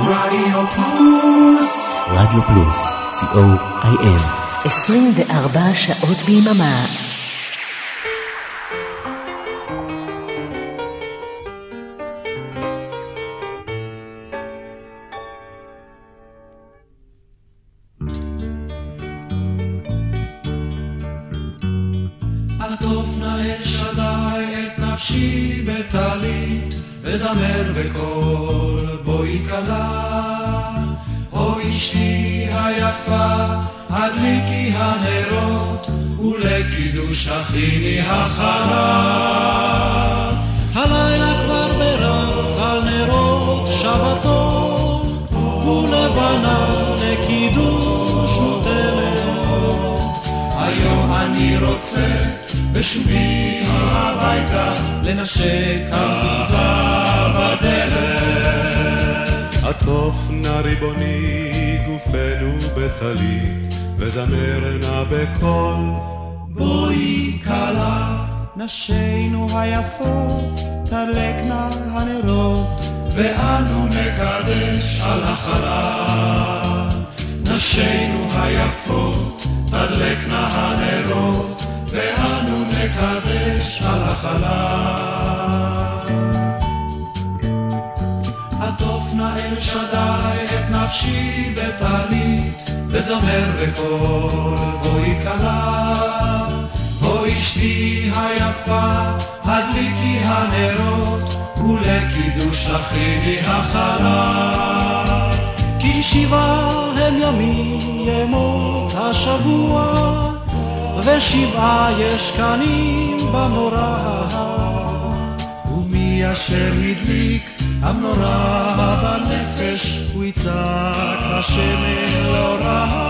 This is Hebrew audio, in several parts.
רדיו פלוס. רדיו פלוס, co.il. 24 שעות ביממה. נא ריבוני גופנו בטלית, וזמר נא בקול. בואי כלה, נשינו היפות, תדלקנה הנרות, ואנו נקדש על החלל. נשינו היפות, תדלקנה הנרות, ואנו נקדש על החלל. אל שדי את נפשי בטלית, וזמר בקול בואי כלה. בואי אשתי היפה, הדליקי הנרות, ולקידוש תכיני החלה. כי שבעה הם ימים ימות השבוע, ושבעה יש קנים במנורה. ומי אשר הדליק המנורה בנפש, הוא יצעק השם אלוהה.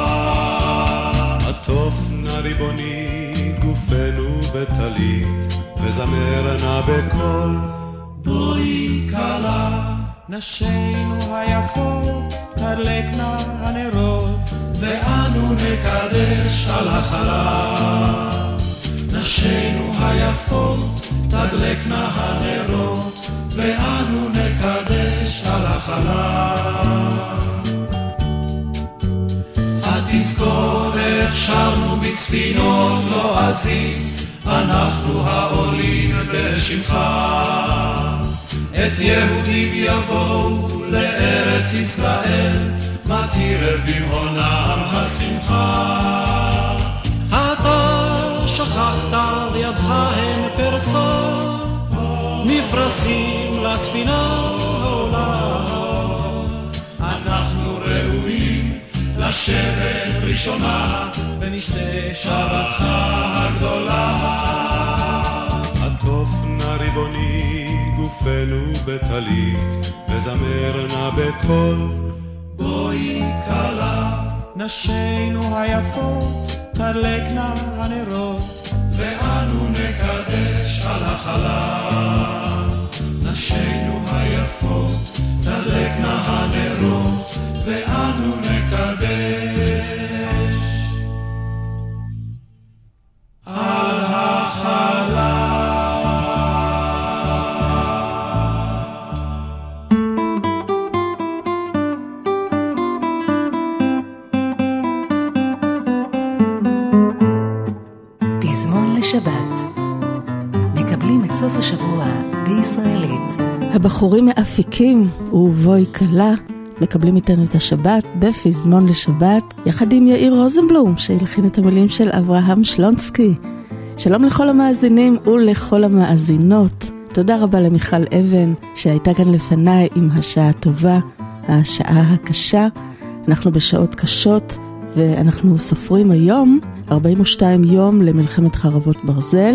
עטוף נא ריבוני גופנו בטלית, וזמר נא בקול. בואי כלה, נשינו היפות, תדלקנה הנרות, ואנו נקדש על החלל. נשינו היפות, תדלקנה הנרות, ואנו נקדש על החלל. התזכור איך שרנו בספינות לועזים, אנחנו העולים בשמך. את יהודים יבואו לארץ ישראל, מה תראה במעונם השמחה. אתה שכחת וידך הם פרסה, מפרשים לספינה עולה. אנחנו ראויים לשבת ראשונה, במשתה שבתך הגדולה. עטוף נא ריבוני גופנו בטלית, וזמר נא בקול. בואי כלה, נשינו היפות, תדלקנה הנרות, ואנו נקדש החלל. נשינו היפות, תדלקנה הנרות, ואנו נקדש על. מקבלים את סוף השבוע בישראלית. הבחורים מאפיקים ובואי כלה מקבלים איתנו את השבת בפזמון לשבת, יחד עם יאיר רוזנבלום שהלחין את המילים של אברהם שלונסקי. שלום לכל המאזינים ולכל המאזינות. תודה רבה למיכל אבן שהייתה כאן לפניי עם השעה הטובה, השעה הקשה. אנחנו בשעות קשות ואנחנו סופרים היום 42 יום למלחמת חרבות ברזל.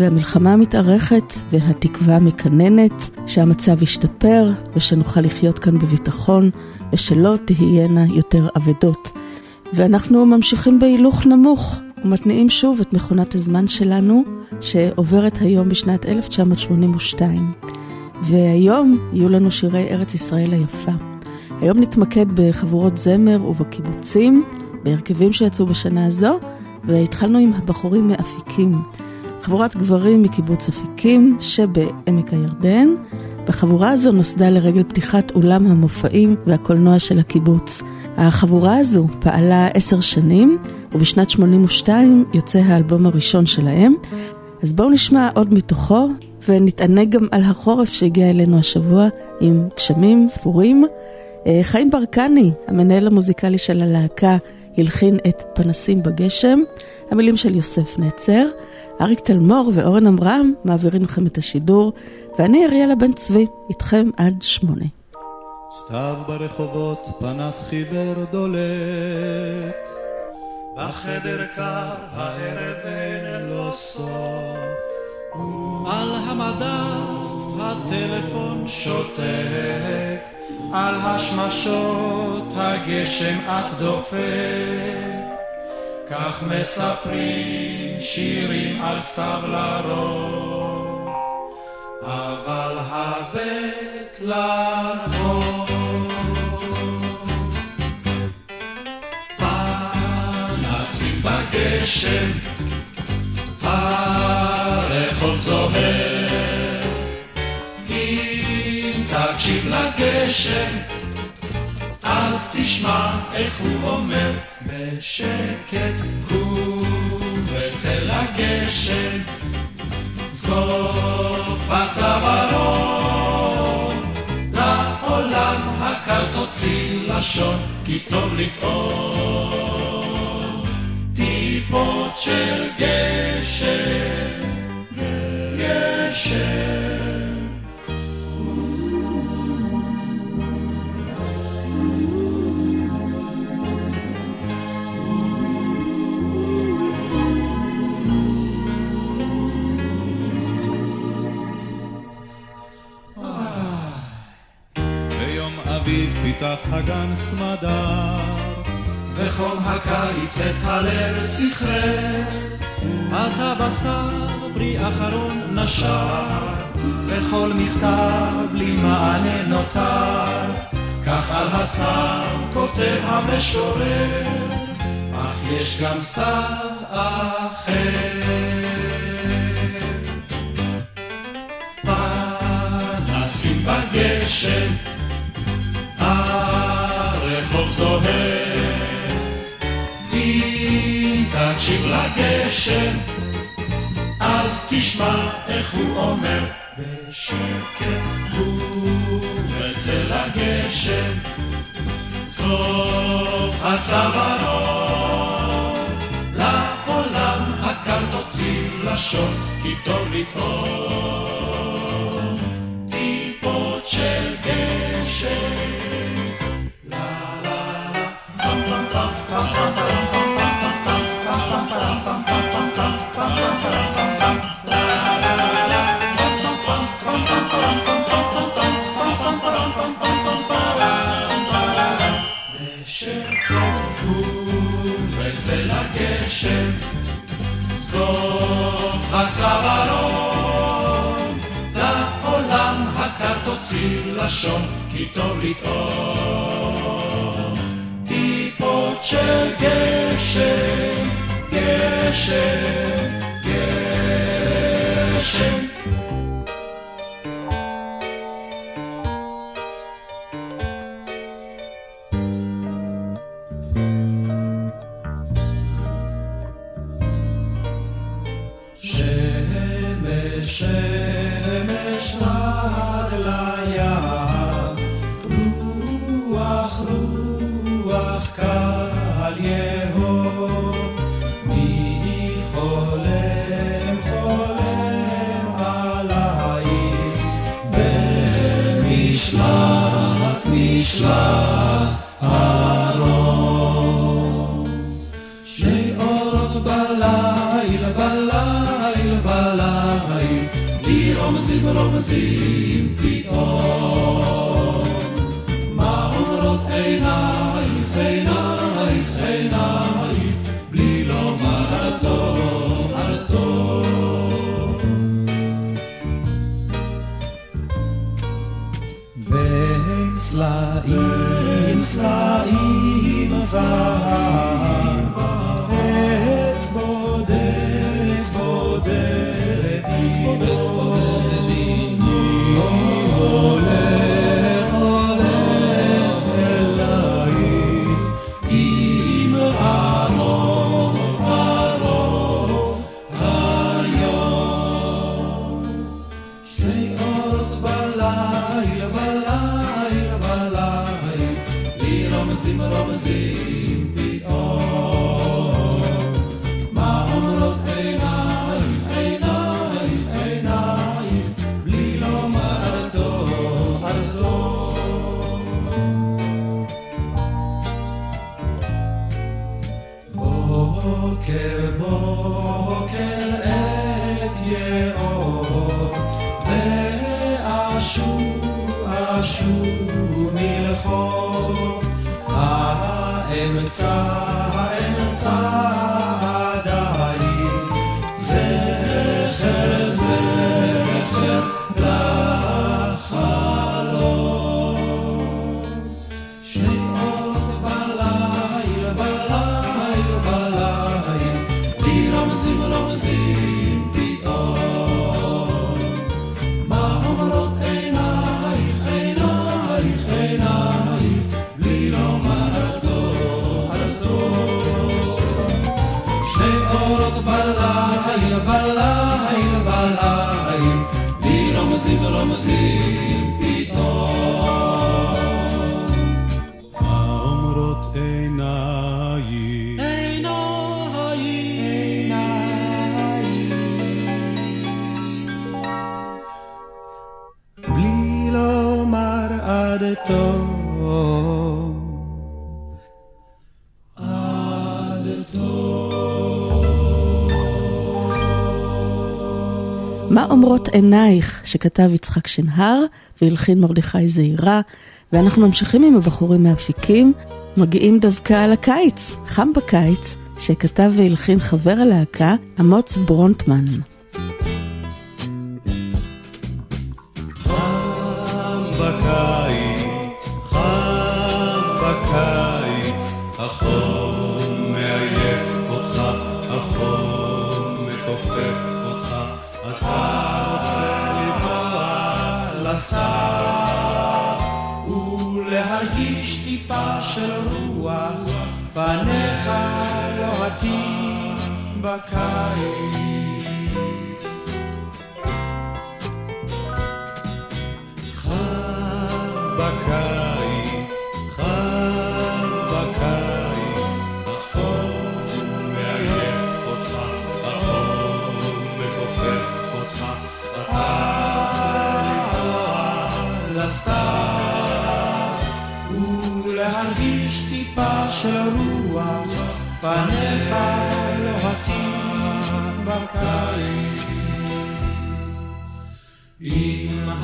והמלחמה מתארכת והתקווה מקננת שהמצב ישתפר ושנוכל לחיות כאן בביטחון ושלא תהיינה יותר אבדות. ואנחנו ממשיכים בהילוך נמוך ומתניעים שוב את מכונת הזמן שלנו שעוברת היום בשנת 1982. והיום יהיו לנו שירי ארץ ישראל היפה. היום נתמקד בחבורות זמר ובקיבוצים, בהרכבים שיצאו בשנה הזו, והתחלנו עם הבחורים מאפיקים. חבורת גברים מקיבוץ אפיקים שבעמק הירדן, והחבורה הזו נוסדה לרגל פתיחת אולם המופעים והקולנוע של הקיבוץ. החבורה הזו פעלה עשר שנים, ובשנת 82 יוצא האלבום הראשון שלהם. אז בואו נשמע עוד מתוכו, ונתענג גם על החורף שהגיע אלינו השבוע עם גשמים ספורים. אה, חיים ברקני, המנהל המוזיקלי של הלהקה, הלחין את פנסים בגשם, המילים של יוסף נצר. אריק תלמור ואורן עמרם מעבירים לכם את השידור, ואני אריאלה בן צבי, איתכם עד שמונה. סתיו ברחובות, פנס חיוור דולק, בחדר קר, הערב אין לו סוף. על המדף הטלפון שותק, על השמשות הגשם את דופק. כך מספרים שירים על סתיו לרוב, אבל הבט לרחוב. פנסים בגשם, הרחוב זוהר, אם תקשיב לגשם, אז תשמע איך הוא אומר בשקט הוא בצל הגשם זקוף הצווארון לעולם הקר תוציא לשון כי טוב לטעון טיפות של גשם גשם פיתח הגן סמדר, וחום הקיץ את הלב סכרך. אתה בסתיו פרי אחרון נשר, וכל מכתב בלי מענה נותר. כך על הסתיו כותב המשורר, אך יש גם סתיו אחר. פנסים בגשם הרחוב זוהר, אם תקשיב לגשם, אז תשמע איך הוא אומר בשקט, הוא בצל הגשם, צחוף הצווארון, לעולם הקר תוציא לשון, כי טוב לטעון, טיפות של גשם. הגשם, סקוף הצווארון, לעולם הקר תוציא לשון, כי טוב לטעון. Oczek Gieszyn, Gieszyn, Gieszyn. passar. טיפות של גשם, גשם, גשם. מה אומרות עינייך, שכתב יצחק שנהר והלחין מרדכי זעירה, ואנחנו ממשיכים עם הבחורים מאפיקים, מגיעים דווקא לקיץ, חם בקיץ, שכתב והלחין חבר הלהקה, אמוץ ברונטמן. פניך בקיץ.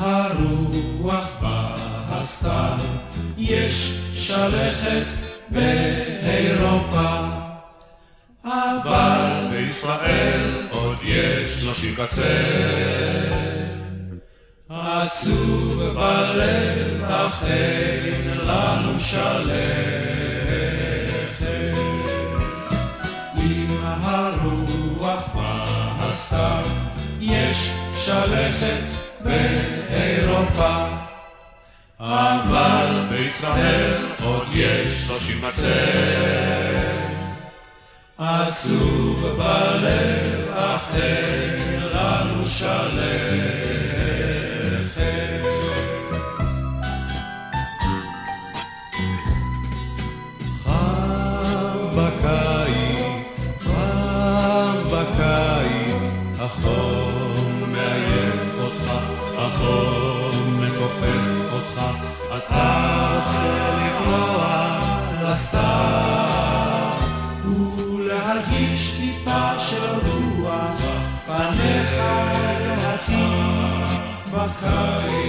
אם הרוח בהסתר, יש שלכת באירופה. אבל בישראל עוד יש נושים קצה. עצוב בלב, אך אין לנו שלם. הסתיו יש שלכת באירופה. אבל בישראל עוד יש שלושים מצל עצוב בלב אך אין לנו שלכת Makaria.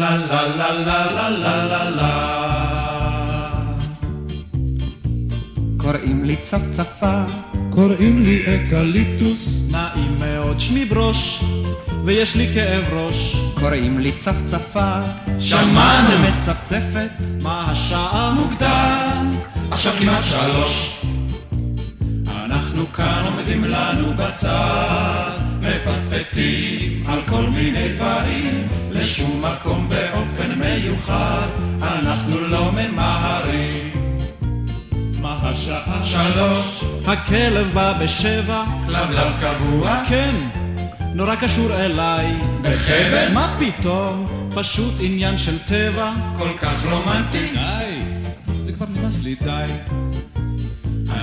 לה לה לה לה לה לה לה לה קוראים לי צפצפה קוראים לי אקליפטוס נעים מאוד שמי ברוש ויש לי כאב ראש קוראים לי צפצפה שמענו מצפצפת מה השעה מוקדם עכשיו כמעט שלוש אנחנו כאן עומדים לנו בצד מפטפטים על כל מיני דברים לשום מקום באופן מיוחד אנחנו לא ממהרים. מה השעה? שלוש. הכלב בא בשבע. כלבלב קבוע. כן נורא קשור אליי. בחבל? מה פתאום? פשוט עניין של טבע. כל כך רומנטי? די, זה כבר נמאס לי די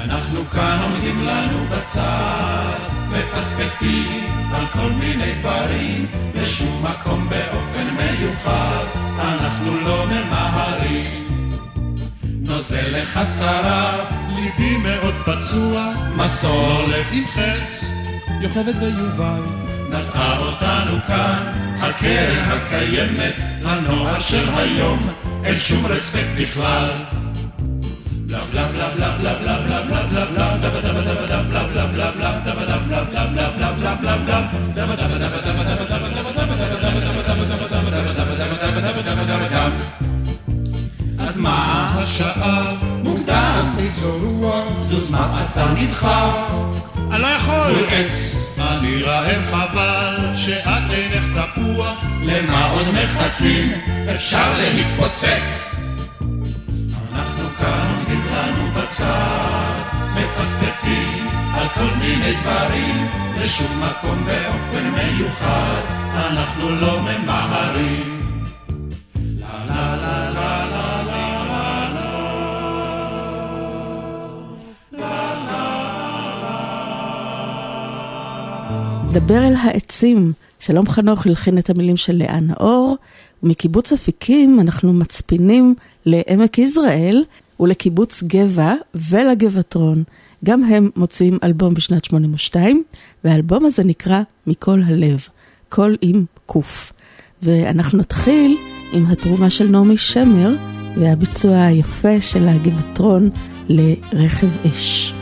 אנחנו כאן עומדים לנו בצד, מפטפטים על כל מיני דברים, לשום מקום באופן מיוחד, אנחנו לא ממהרים. נוזל לך שרף, ליבי מאוד פצוע, מסור לא עם חץ, יוכבד ויובל. נטעה אותנו כאן, הקרן הקיימת, הנוער של היום, אין שום רספקט בכלל. אז מה השעה מוקדם? איזו רוח, זוז מה אתה נדחף? אני לא יכול! מול עץ אני רעב חבל שאת אינך תפוח, למה עוד מחכים? אפשר להתפוצץ! בצד, מפקפקים על כל מיני דברים, לשום מקום באופן מיוחד, אנחנו לא ממהרים. דבר אל העצים. שלום חנוך הלחין את המילים של לאה נאור, ומקיבוץ אפיקים אנחנו מצפינים לעמק יזרעאל ולקיבוץ גבע ולגבעתרון. גם הם מוציאים אלבום בשנת 82, והאלבום הזה נקרא מכל הלב, קול עם קוף. ואנחנו נתחיל עם התרומה של נעמי שמר והביצוע היפה של הגבעתרון לרכב אש.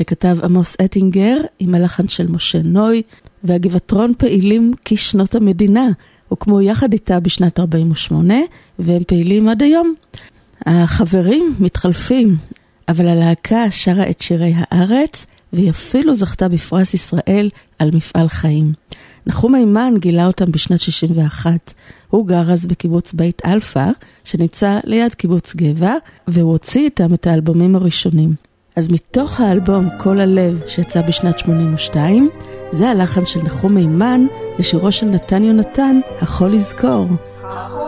שכתב עמוס אטינגר עם הלחן של משה נוי, והגבעטרון פעילים כשנות המדינה, הוקמו יחד איתה בשנת 48, והם פעילים עד היום. החברים מתחלפים, אבל הלהקה שרה את שירי הארץ, והיא אפילו זכתה בפרס ישראל על מפעל חיים. נחום מימן גילה אותם בשנת 61. הוא גר אז בקיבוץ בית אלפא, שנמצא ליד קיבוץ גבע, והוא הוציא איתם את האלבומים הראשונים. אז מתוך האלבום "כל הלב" שיצא בשנת 82, זה הלחן של נחום מימן לשירו של נתן יונתן, "החול יזכור". הכל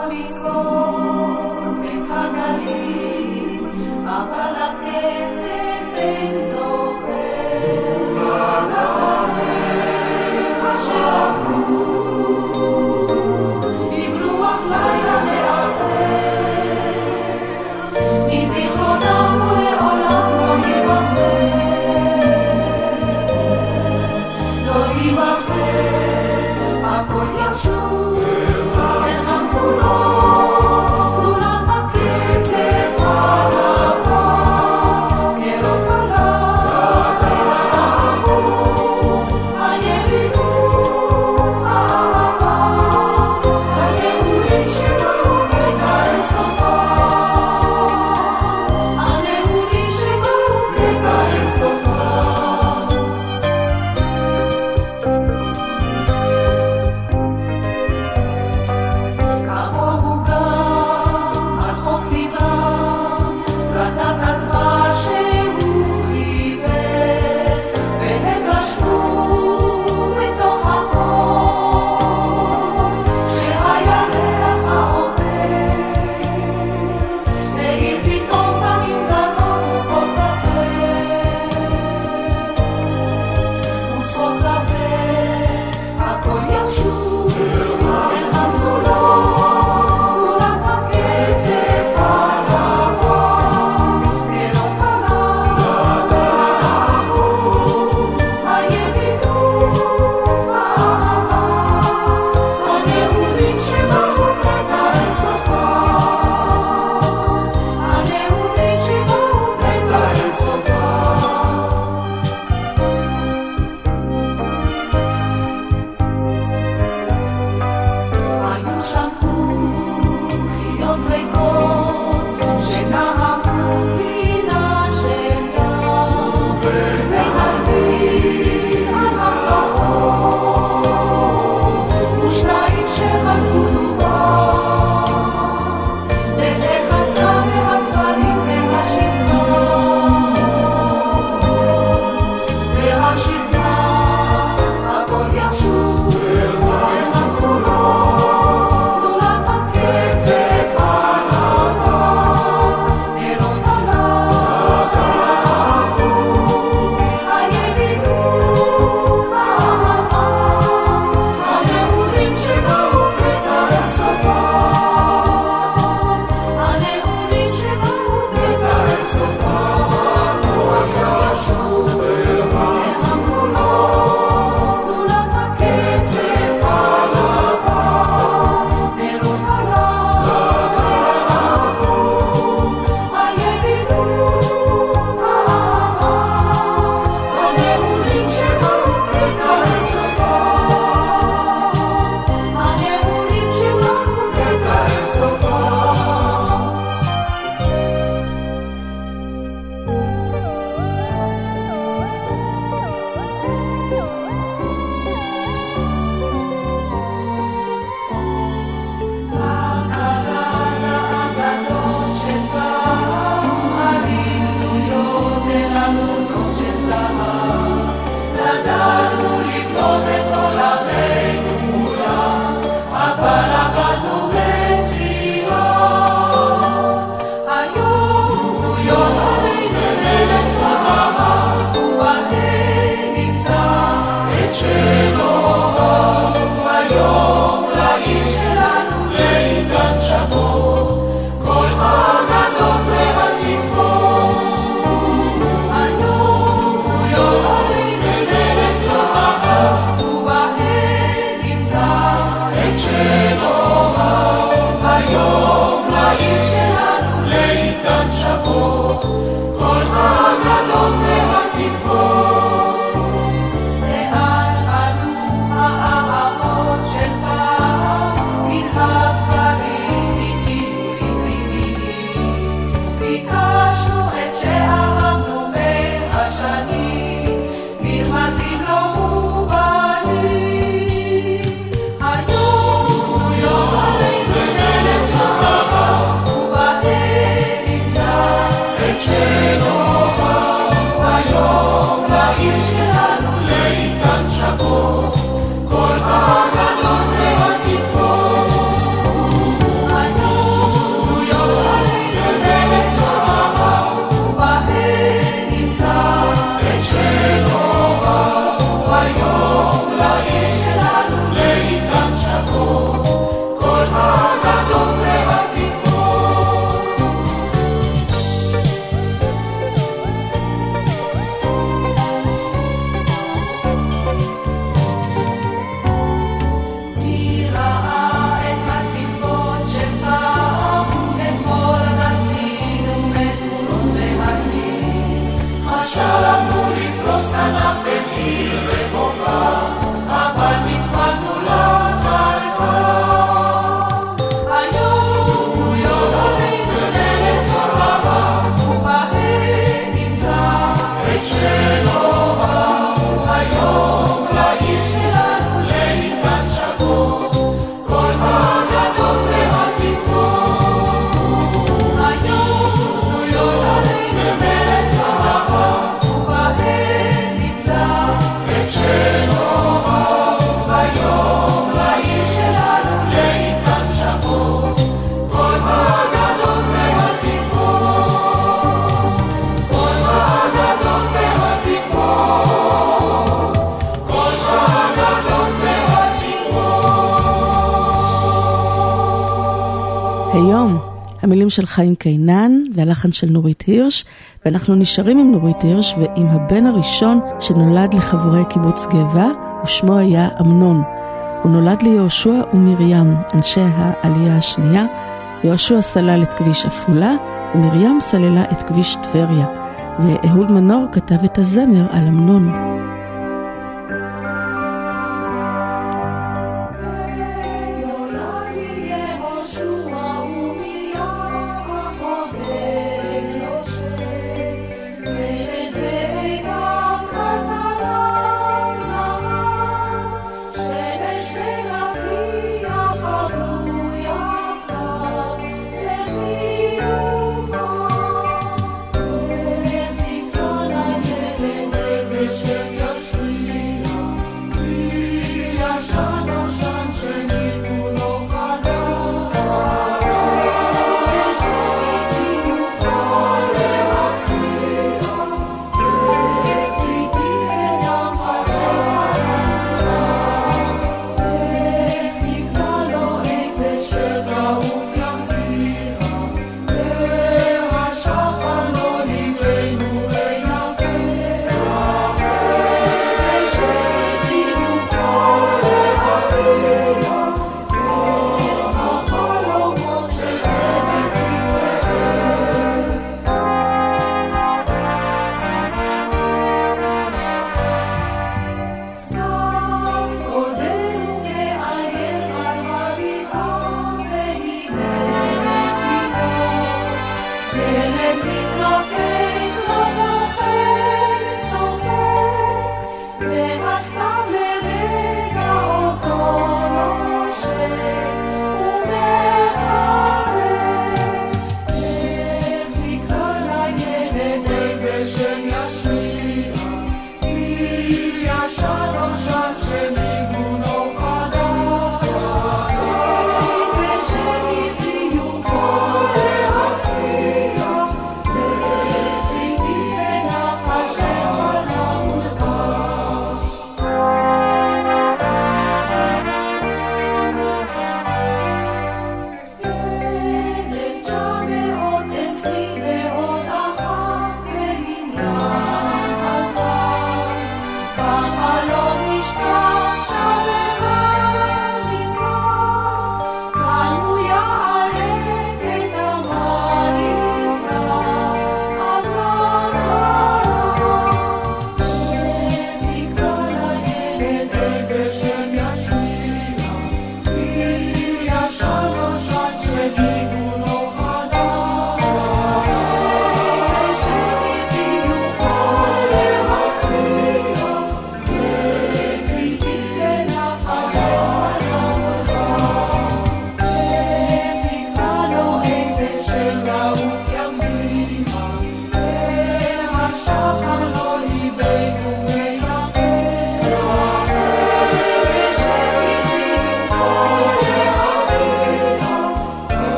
של חיים קינן והלחן של נורית הירש, ואנחנו נשארים עם נורית הירש ועם הבן הראשון שנולד לחברי קיבוץ גבע, ושמו היה אמנון. הוא נולד ליהושע ומרים, אנשי העלייה השנייה. יהושע סלל את כביש עפולה, ומרים סללה את כביש טבריה. ואהוד מנור כתב את הזמר על אמנון.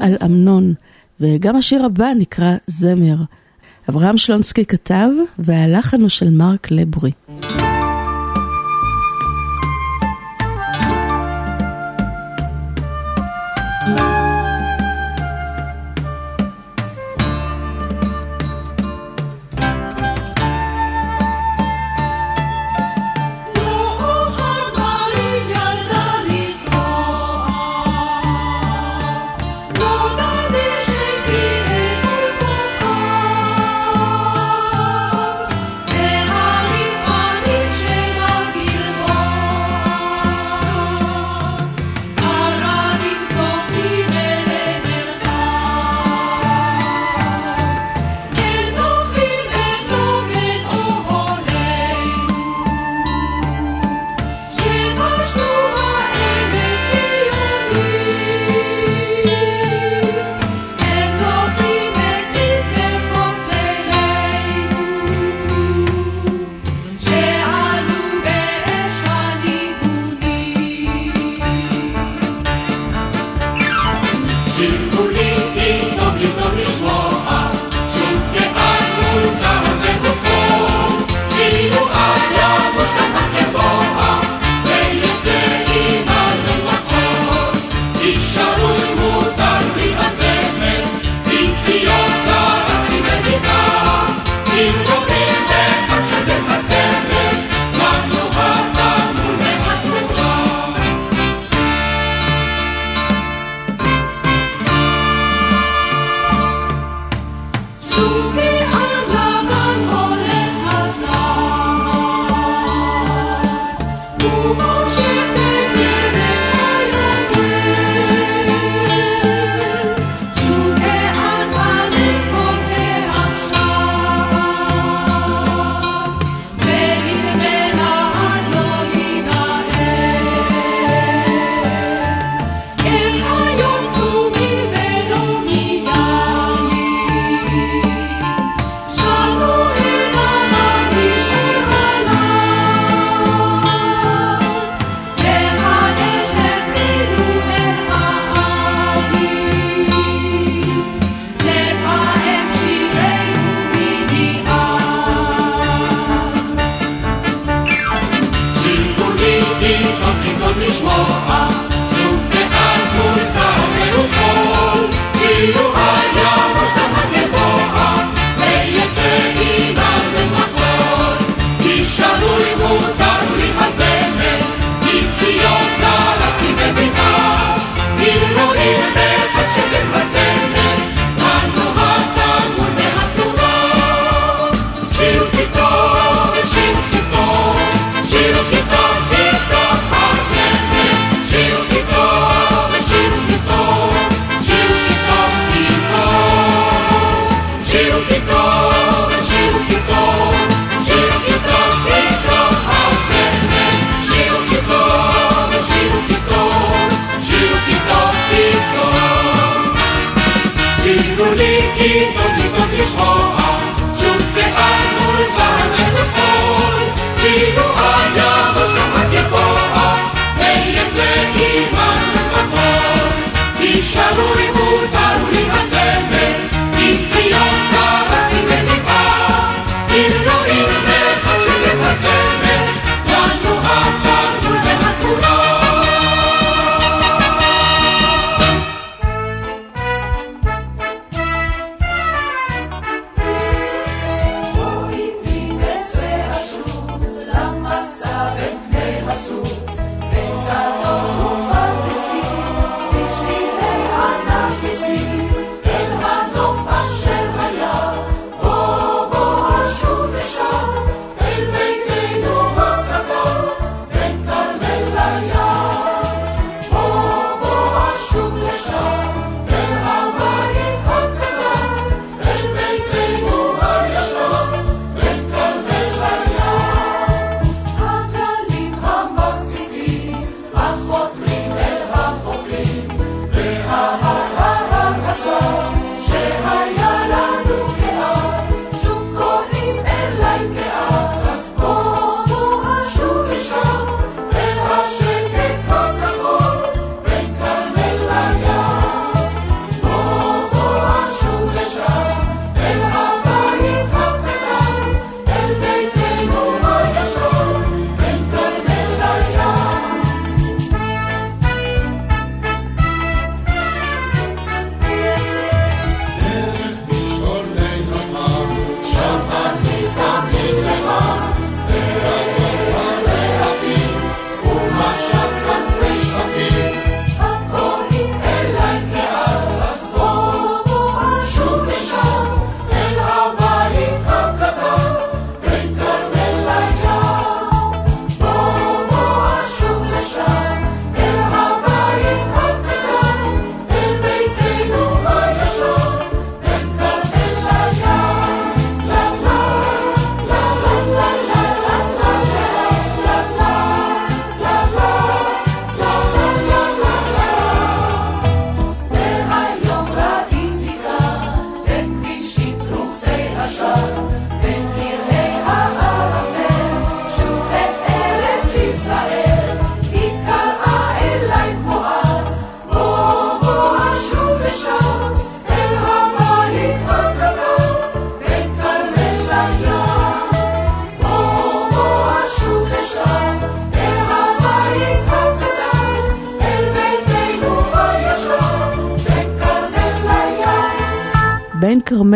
על אמנון, וגם השיר הבא נקרא זמר. אברהם שלונסקי כתב, והלחן הוא של מרק לברי.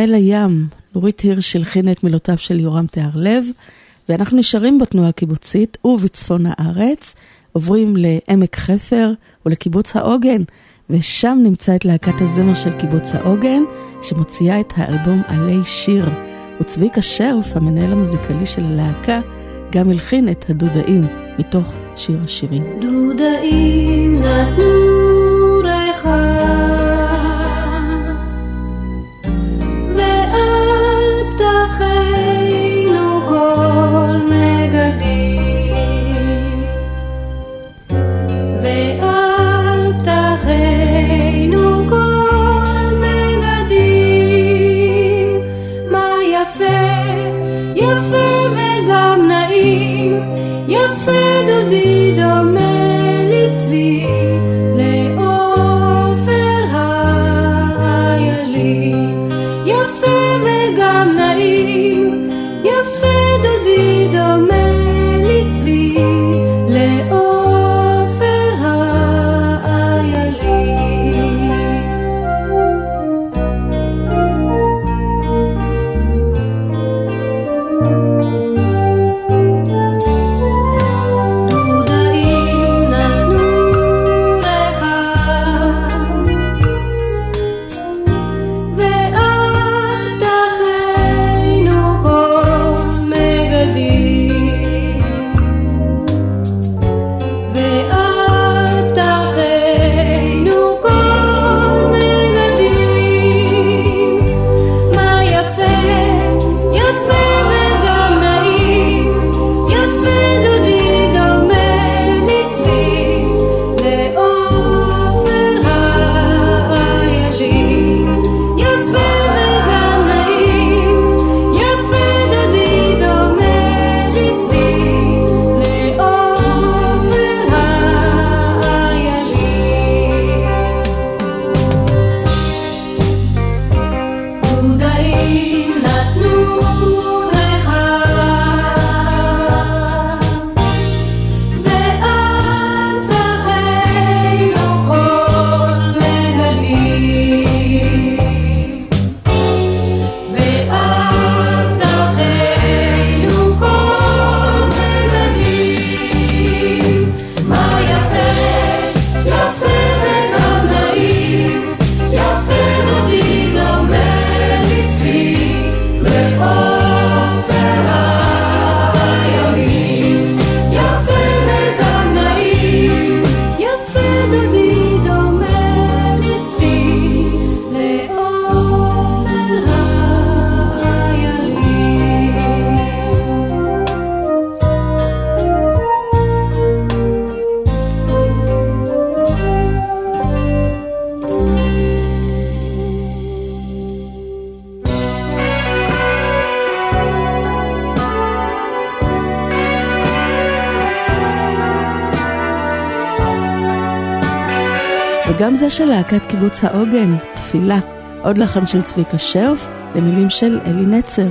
כרמל לים, נורית הירש הלחינה את מילותיו של יורם תיארלב, ואנחנו נשארים בתנועה הקיבוצית ובצפון הארץ, עוברים לעמק חפר ולקיבוץ העוגן, ושם נמצא את להקת הזמר של קיבוץ העוגן, שמוציאה את האלבום עלי שיר. וצביקה שרף, המנהל המוזיקלי של הלהקה, גם הלחין את הדודאים מתוך שיר השירים. דודאים נתנו זה של להקת קיבוץ העוגן, תפילה, עוד לחן של צביקה שרף, למילים של אלי נצר.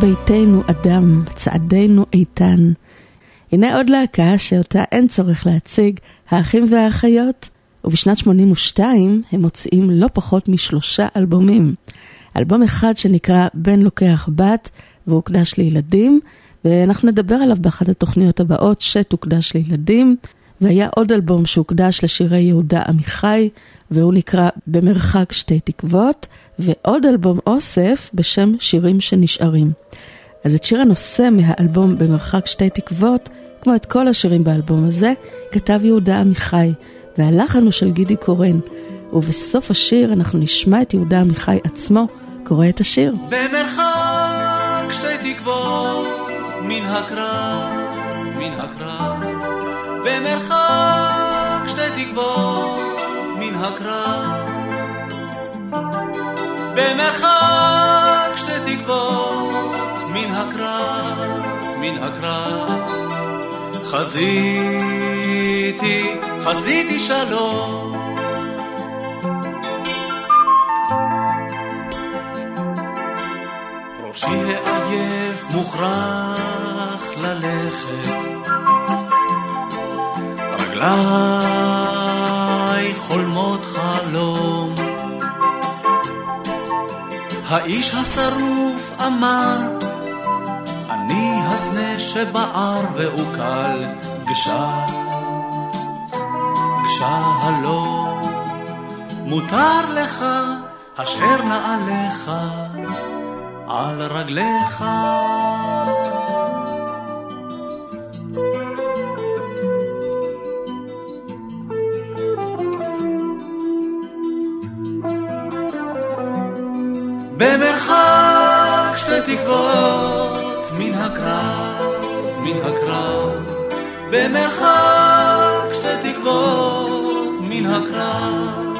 ביתנו אדם, צעדנו איתן. הנה עוד להקה שאותה אין צורך להציג, האחים והאחיות, ובשנת 82 הם מוציאים לא פחות משלושה אלבומים. אלבום אחד שנקרא בן לוקח בת, והוקדש לילדים, ואנחנו נדבר עליו באחת התוכניות הבאות שתוקדש לילדים. והיה עוד אלבום שהוקדש לשירי יהודה עמיחי, והוא נקרא במרחק שתי תקוות, ועוד אלבום אוסף בשם שירים שנשארים. אז את שיר הנושא מהאלבום במרחק שתי תקוות, כמו את כל השירים באלבום הזה, כתב יהודה עמיחי, והלחן הוא של גידי קורן. ובסוף השיר אנחנו נשמע את יהודה עמיחי עצמו קורא את השיר. במרחק שתי תקוות מן הקרב, במרחק שתי תקוות מן הקרב. במרחק שתי תקוות מן הקרב, מן הקרב. חזיתי, חזיתי שלום. ראשי העייף מוכרח רגליי חולמות חלום. האיש השרוף אמר, אני הסנה שבער ועוקל, גשה, גשה הלא. מותר לך, אשר נעליך, על רגליך. במרחק שתי תקוות מן הקרב, מן הקרב, במרחק שתי תקוות מן הקרב,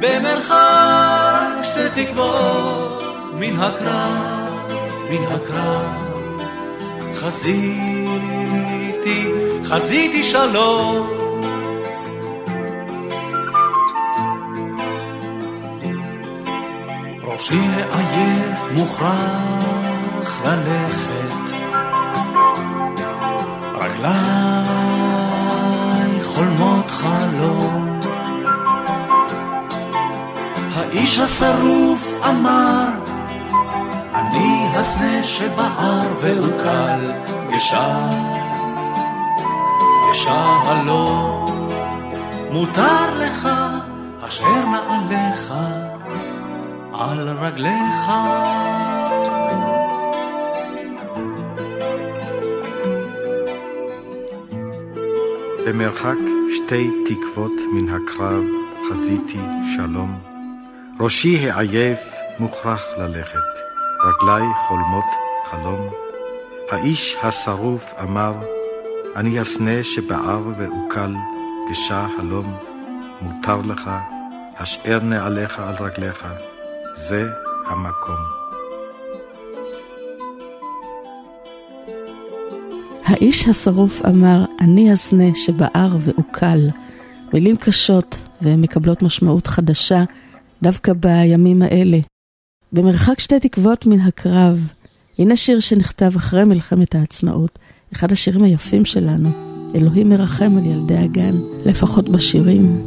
במרחק שתי תקוות מן הקרב, מן הקרב, חזיתי, חזיתי שלום ראשי העייף מוכרח ללכת, רגליי חולמות חלום. האיש השרוף אמר, אני הסנה שבער והוקל, גשה, גשה הלא, מותר לך אשר נעליך. על רגליך. במרחק שתי תקוות מן הקרב חזיתי שלום. ראשי העייף מוכרח ללכת, רגלי חולמות חלום. האיש השרוף אמר, אני אסנה שבער ועוקל, גשה הלום, מותר לך, השאר נעליך על רגליך. זה המקום. האיש השרוף אמר, אני הסנה שבער ועוקל. מילים קשות, והן מקבלות משמעות חדשה דווקא בימים האלה. במרחק שתי תקוות מן הקרב, הנה שיר שנכתב אחרי מלחמת העצמאות, אחד השירים היפים שלנו, אלוהים מרחם על ילדי הגן, לפחות בשירים.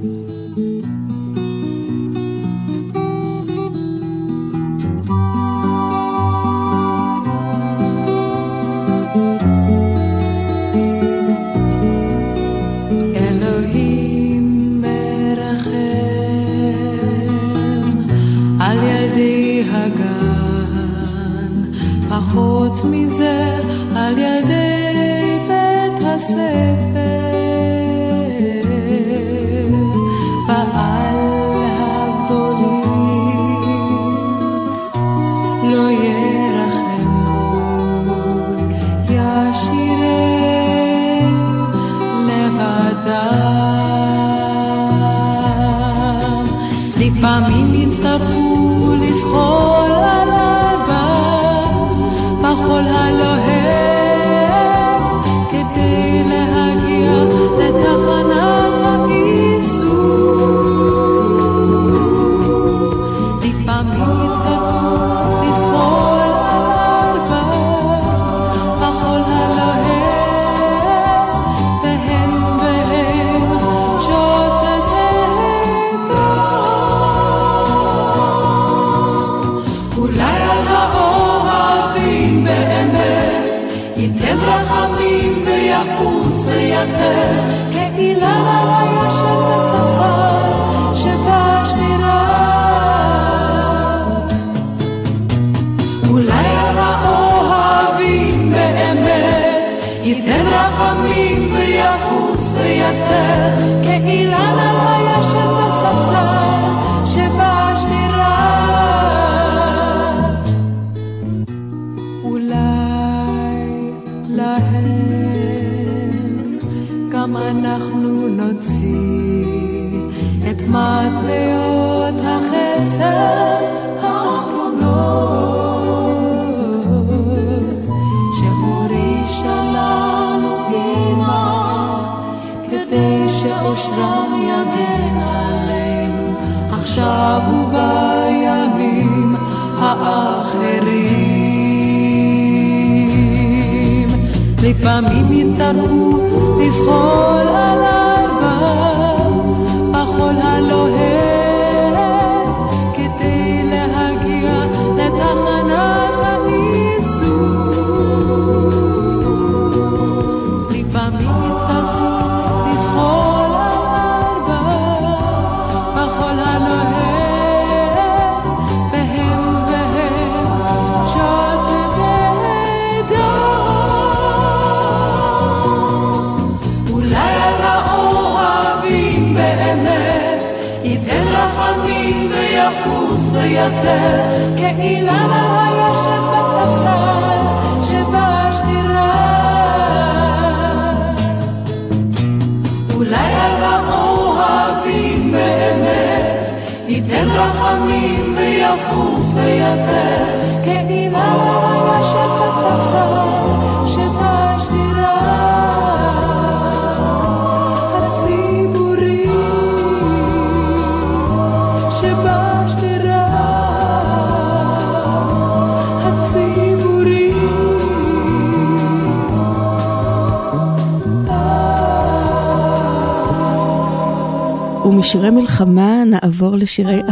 déchiré.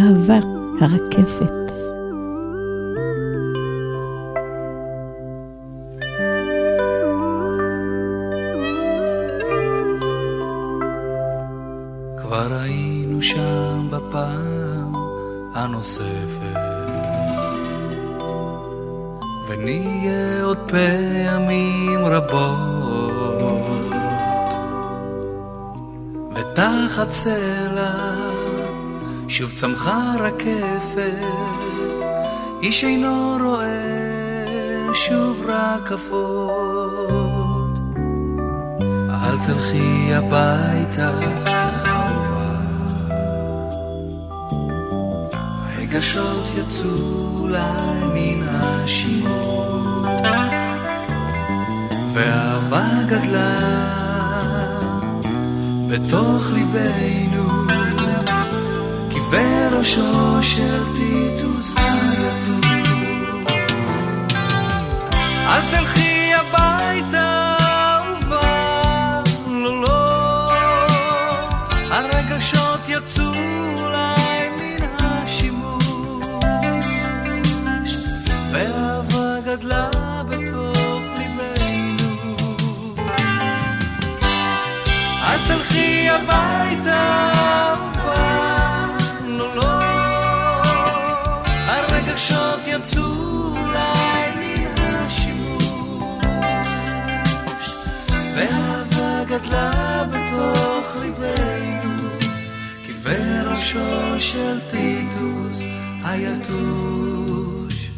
ראשו של טיטוס היתוש.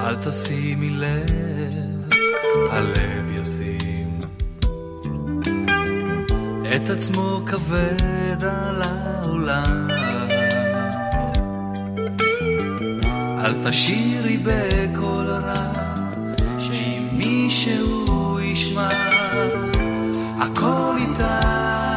אל תשימי לב, הלב ישים את עצמו כבד על העולם. אל תשאירי בקול רע, שאם מישהו ישמע, הכל איתך.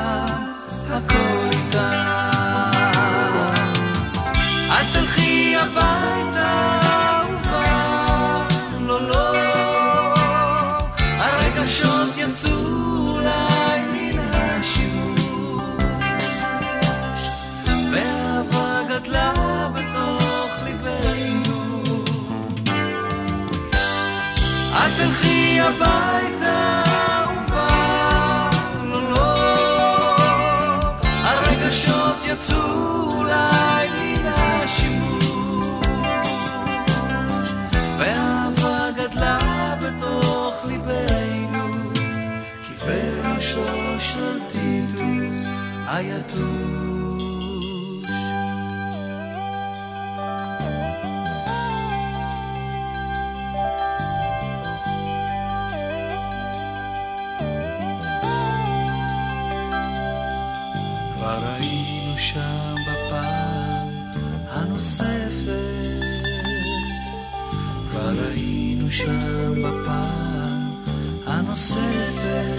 nearby. surface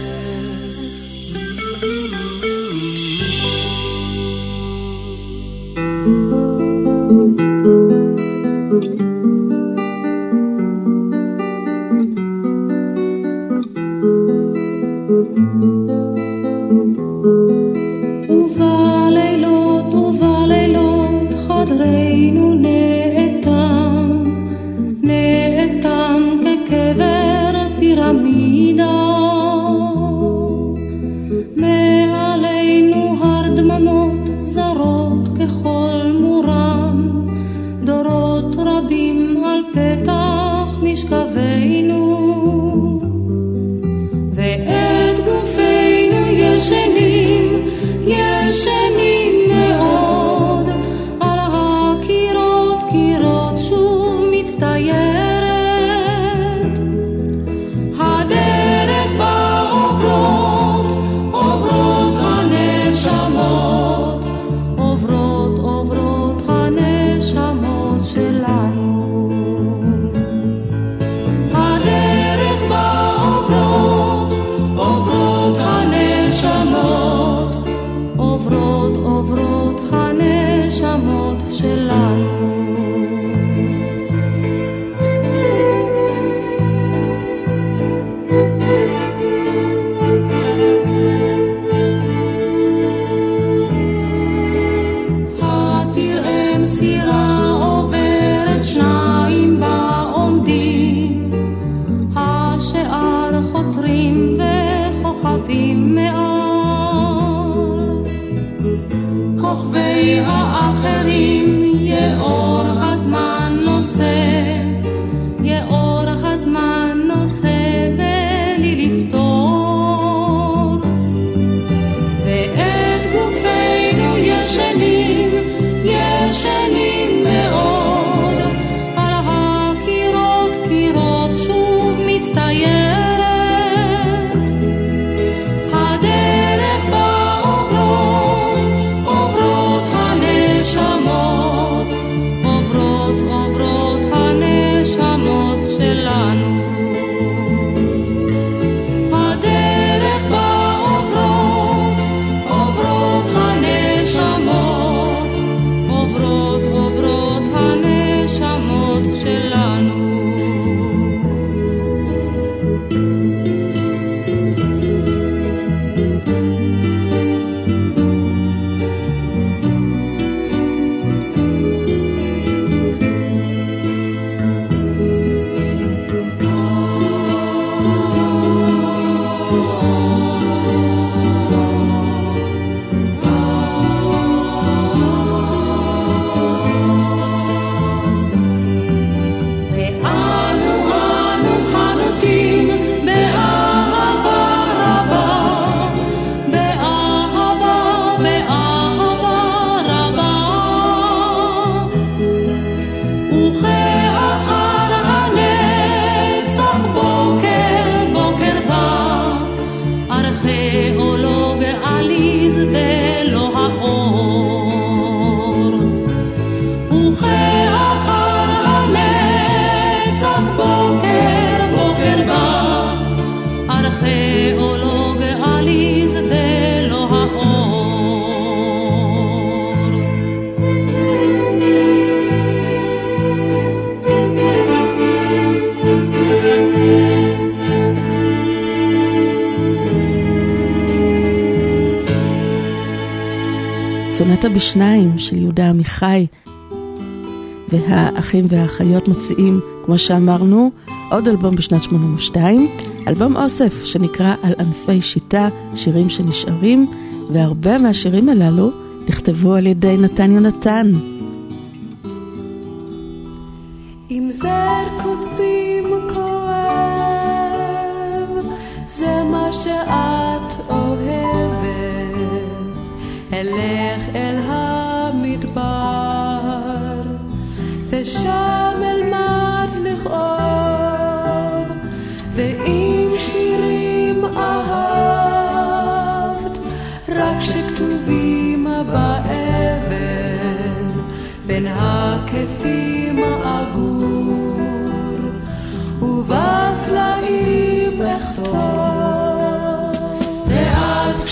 בשניים של יהודה עמיחי, והאחים והאחיות מוציאים, כמו שאמרנו, עוד אלבום בשנת 82, אלבום אוסף שנקרא על ענפי שיטה, שירים שנשארים, והרבה מהשירים הללו נכתבו על ידי נתן יונתן. אם זר קוצים כואב, זה מה שאת אלך אל המדבר, ושם אלמד לכאוב, ואם שירים אהבת, רק שכתובים באבן, בין הכפים אגור, ובסלעים אכתוב, ואז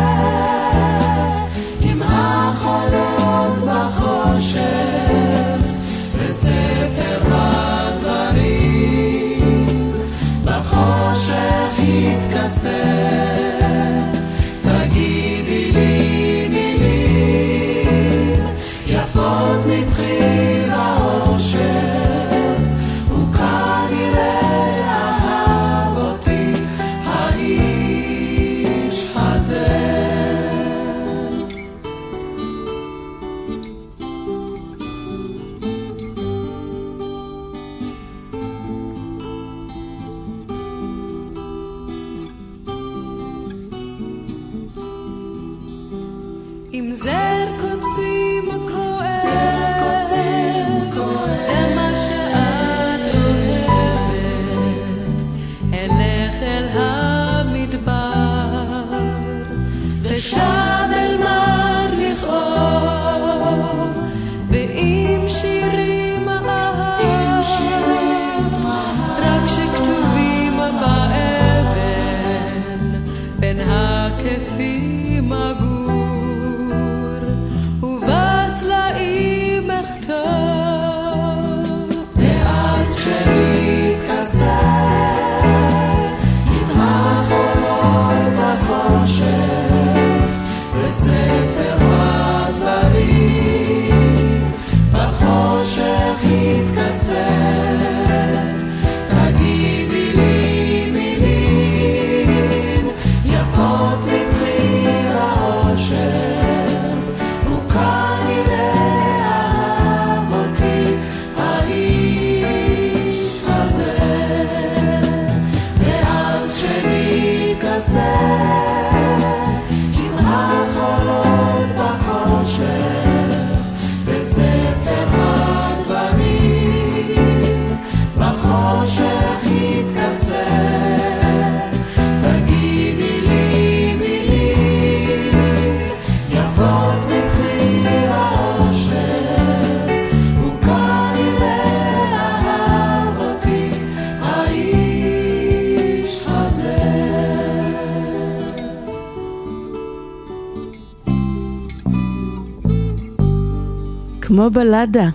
love. כמו בלדה.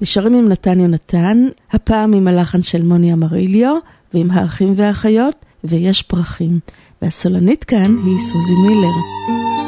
נשארים עם נתן יונתן, הפעם עם הלחן של מוני אמריליו, ועם האחים והאחיות, ויש פרחים. והסולנית כאן היא סוזי מילר.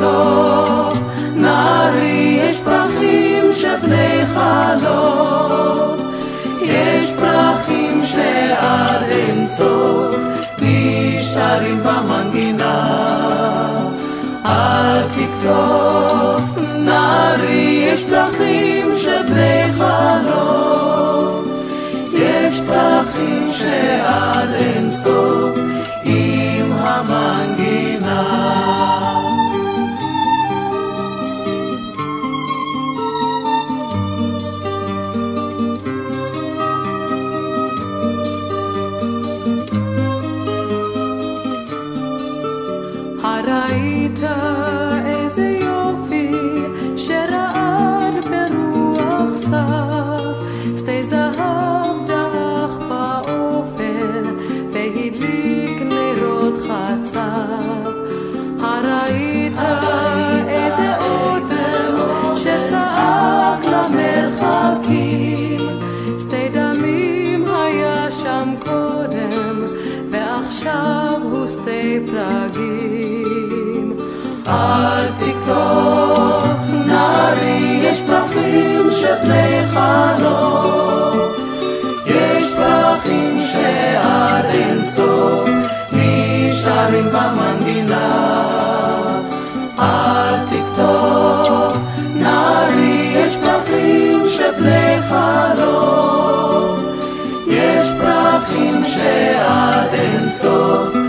טוב, יש פרחים שבני חלום, יש פרחים שעד אין סוף נשארים במנגינה. אל תקטוף, נרי יש פרחים שבני חלום, יש פרחים שעד אין סוף יש פרחים שפני חלום, לא. יש פרחים שעד אין סוף נשארים במנגינה. אל תקטוף, נערי, יש פרחים שפני חלום, לא. יש פרחים שעד אין סוף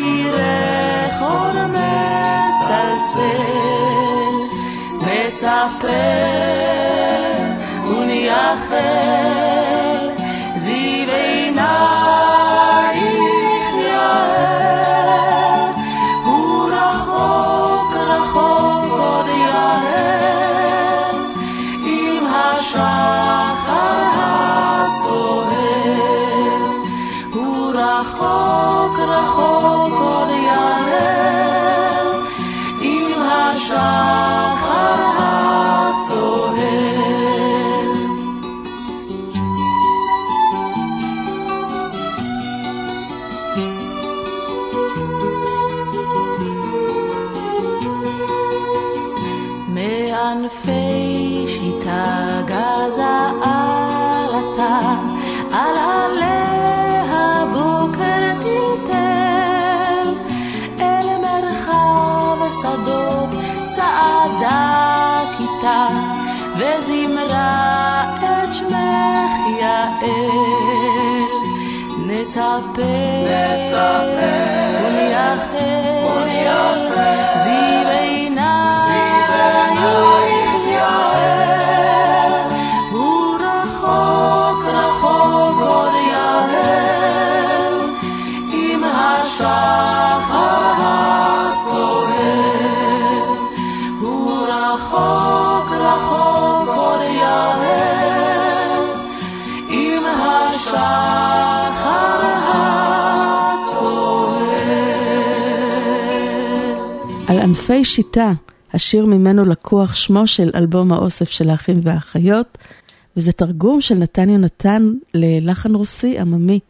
שירך אור מצלצל, מצפה ונייחד Amém. חילופי שיטה, השיר ממנו לקוח שמו של אלבום האוסף של האחים והאחיות, וזה תרגום של נתן יונתן ללחן רוסי עממי.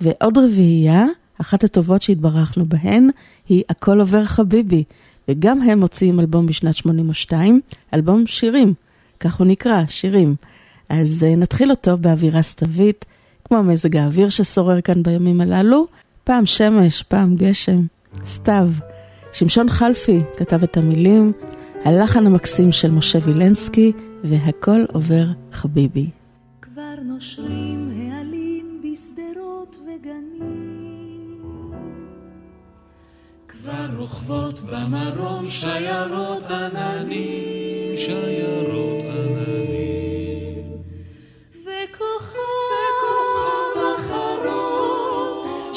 ועוד רביעייה, אחת הטובות שהתברכנו בהן, היא הכל עובר חביבי, וגם הם מוציאים אלבום בשנת 82, אלבום שירים, כך הוא נקרא, שירים. אז אה, נתחיל אותו באווירה סתווית, כמו מזג האוויר ששורר כאן בימים הללו, פעם שמש, פעם גשם, סתיו. שמשון חלפי כתב את המילים, הלחן המקסים של משה וילנסקי, והכל עובר חביבי. כבר נושרים העלים בשדרות וגנים. כבר רוכבות במרום שיירות עננים, שיירות עננים. וכוכב אחרון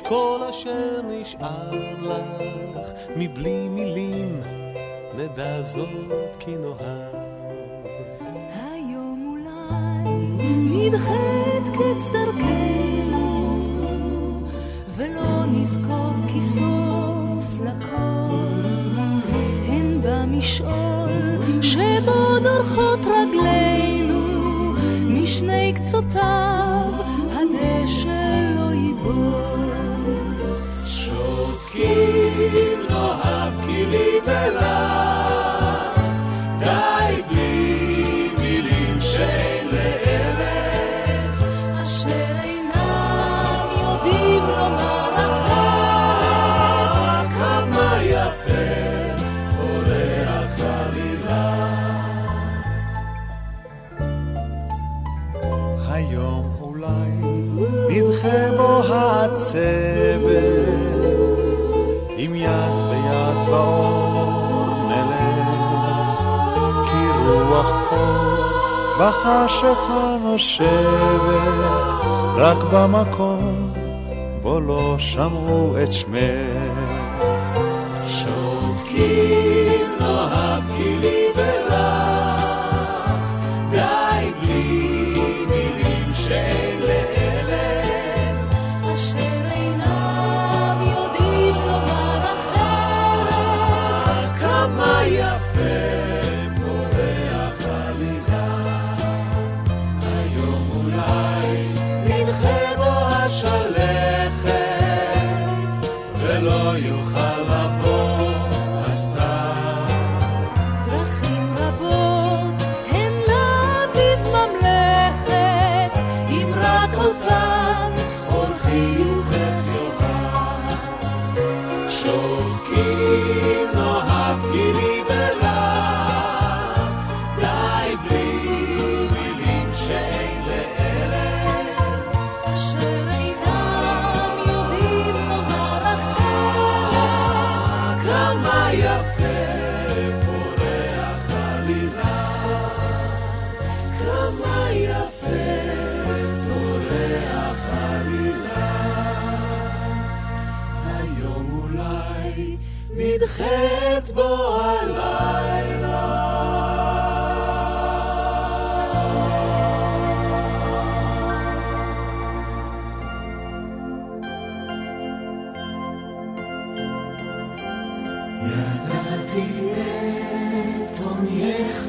כל אשר נשאר לך, מבלי מילים נדע זאת כי נאהב. בו לא שמעו ידעתי את עונייך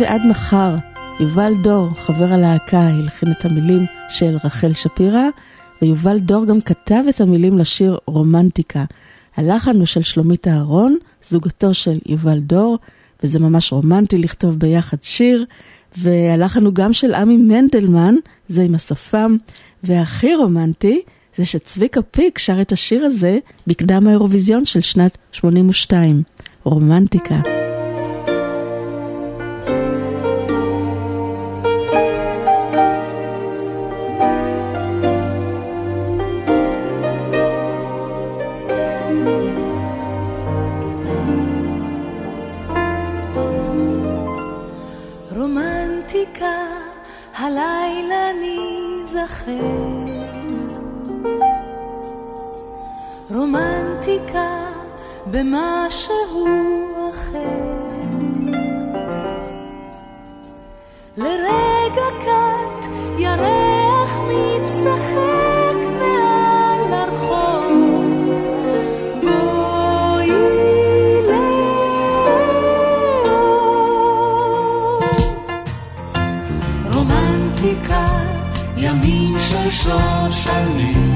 ועד מחר, יובל דור, חבר הלהקה, הלחין את המילים של רחל שפירא, ויובל דור גם כתב את המילים לשיר רומנטיקה. הלחן הוא של שלומית אהרון, זוגתו של יובל דור, וזה ממש רומנטי לכתוב ביחד שיר. והלחן הוא גם של עמי מנדלמן, זה עם השפם, והכי רומנטי זה שצביקה פיק שר את השיר הזה בקדם האירוויזיון של שנת 82, רומנטיקה. ימים של שושנים. רומנטיקה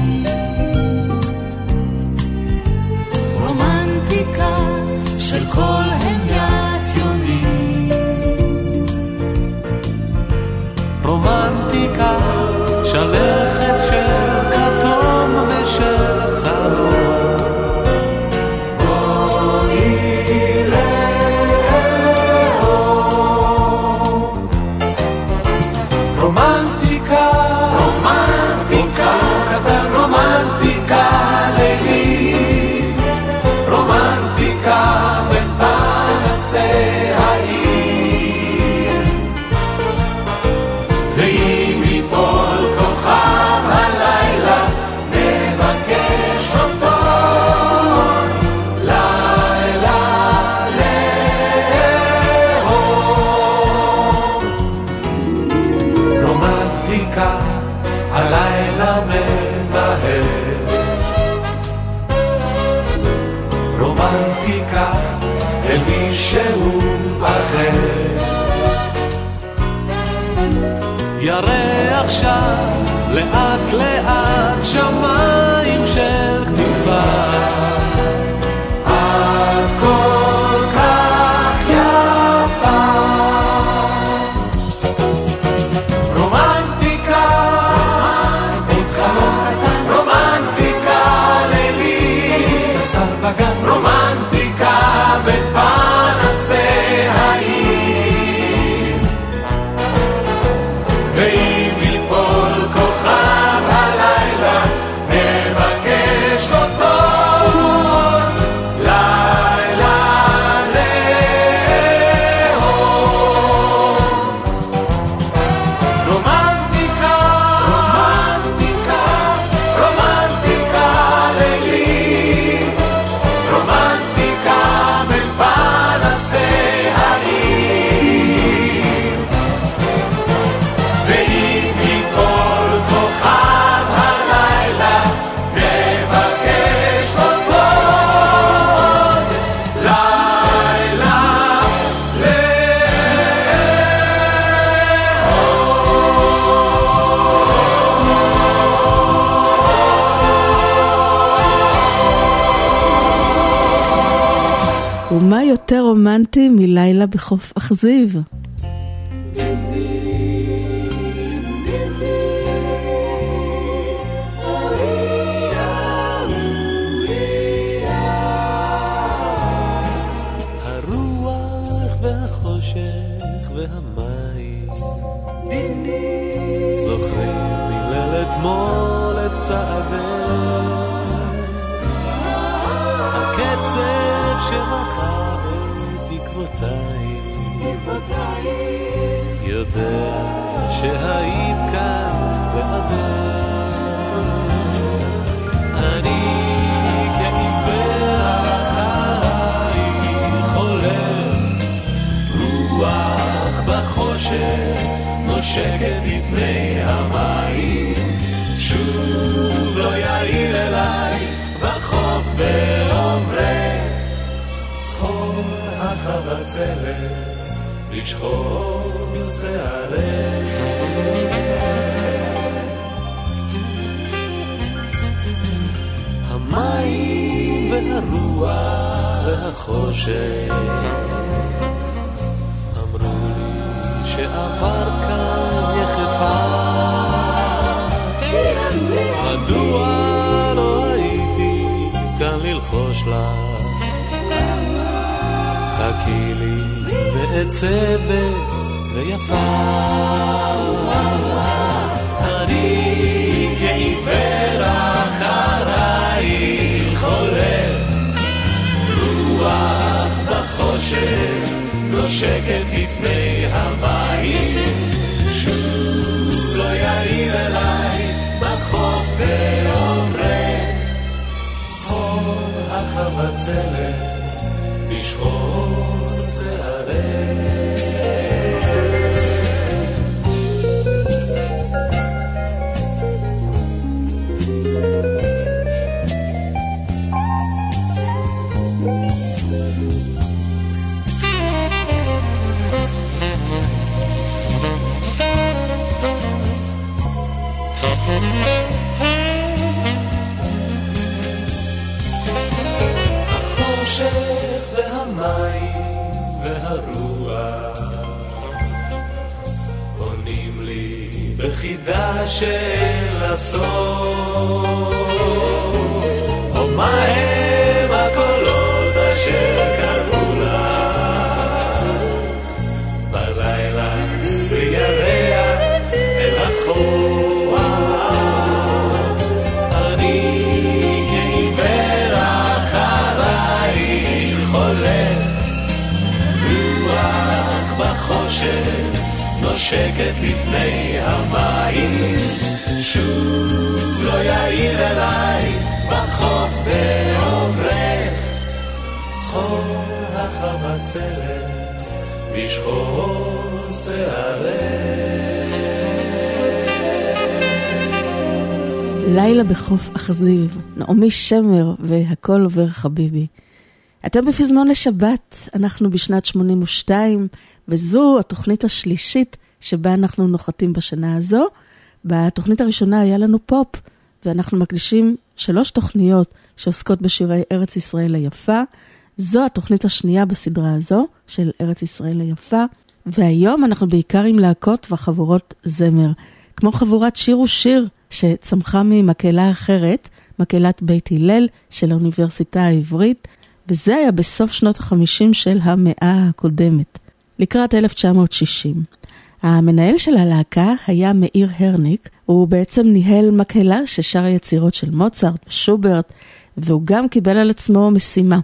רומנטי מלילה בחוף אכזיב? והמים זוכרים מליל אתמול את צעדיך שקט לפני המים. שוב לא יאיר אליי בחוף בעוברך, צחור החבצלת, לשחור שערך. המים והרוח והחושך שעברת כאן יחפה. מדוע לא הייתי כאן ללחוש לך? חכי לי בעצבת ויפה. אני כעיוור אחרייך הולך, רוח בחושך נושקת לפני המים, שוב לא יאיר אליי בחוף ועוברך, צחור החבצלת בשחור שערך. בחידה של הסוף. או מה הם הקולות אשר קראו לך בלילה בירח אל החור. אני כעיוור אחרייך הולך, רוח בחושך נושקת לפני המים, שוב לא יאיר אליי בחוף בעוברך, צחור החבצלת בשחור שערך. לילה בחוף אכזיב, נעמי שמר והכל עובר חביבי. אתם בפזמון לשבת, אנחנו בשנת 82, וזו התוכנית השלישית שבה אנחנו נוחתים בשנה הזו. בתוכנית הראשונה היה לנו פופ, ואנחנו מקדישים שלוש תוכניות שעוסקות בשירי ארץ ישראל היפה. זו התוכנית השנייה בסדרה הזו של ארץ ישראל היפה, והיום אנחנו בעיקר עם להקות וחבורות זמר, כמו חבורת שיר ושיר שצמחה ממקהלה אחרת, מקהלת בית הלל של האוניברסיטה העברית, וזה היה בסוף שנות החמישים של המאה הקודמת, לקראת 1960. המנהל של הלהקה היה מאיר הרניק, הוא בעצם ניהל מקהלה ששרה יצירות של מוצרט ושוברט, והוא גם קיבל על עצמו משימה,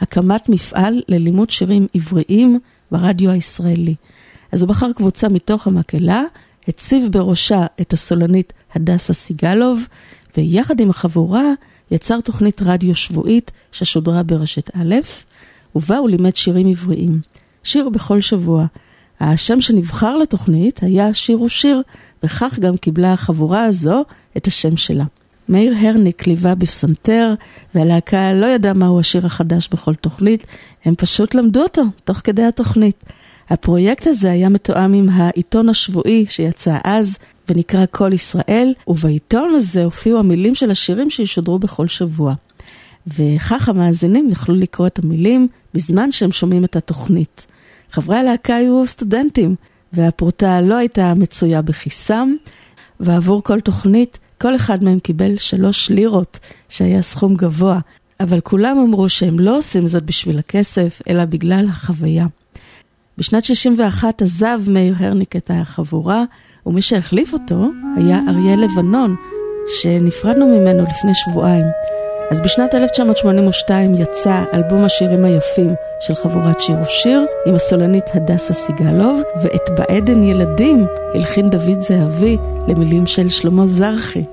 הקמת מפעל ללימוד שירים עבריים ברדיו הישראלי. אז הוא בחר קבוצה מתוך המקהלה, הציב בראשה את הסולנית הדסה סיגלוב, ויחד עם החבורה יצר תוכנית רדיו שבועית ששודרה ברשת א', ובה הוא לימד שירים עבריים. שיר בכל שבוע. השם שנבחר לתוכנית היה שיר ושיר, וכך גם קיבלה החבורה הזו את השם שלה. מאיר הרניק ליווה בפסנתר, והלהקה לא ידעה מהו השיר החדש בכל תוכנית, הם פשוט למדו אותו תוך כדי התוכנית. הפרויקט הזה היה מתואם עם העיתון השבועי שיצא אז, ונקרא כל ישראל, ובעיתון הזה הופיעו המילים של השירים שישודרו בכל שבוע. וכך המאזינים יכלו לקרוא את המילים בזמן שהם שומעים את התוכנית. חברי הלהקה היו סטודנטים, והפרוטה לא הייתה מצויה בכיסם, ועבור כל תוכנית, כל אחד מהם קיבל שלוש לירות, שהיה סכום גבוה, אבל כולם אמרו שהם לא עושים זאת בשביל הכסף, אלא בגלל החוויה. בשנת 61 עזב מאיר הרניק את החבורה, ומי שהחליף אותו היה אריה לבנון, שנפרדנו ממנו לפני שבועיים. אז בשנת 1982 יצא אלבום השירים היפים של חבורת שיר ושיר עם הסולנית הדסה סיגלוב, ואת בעדן ילדים הלחין דוד זהבי למילים של שלמה זרחי.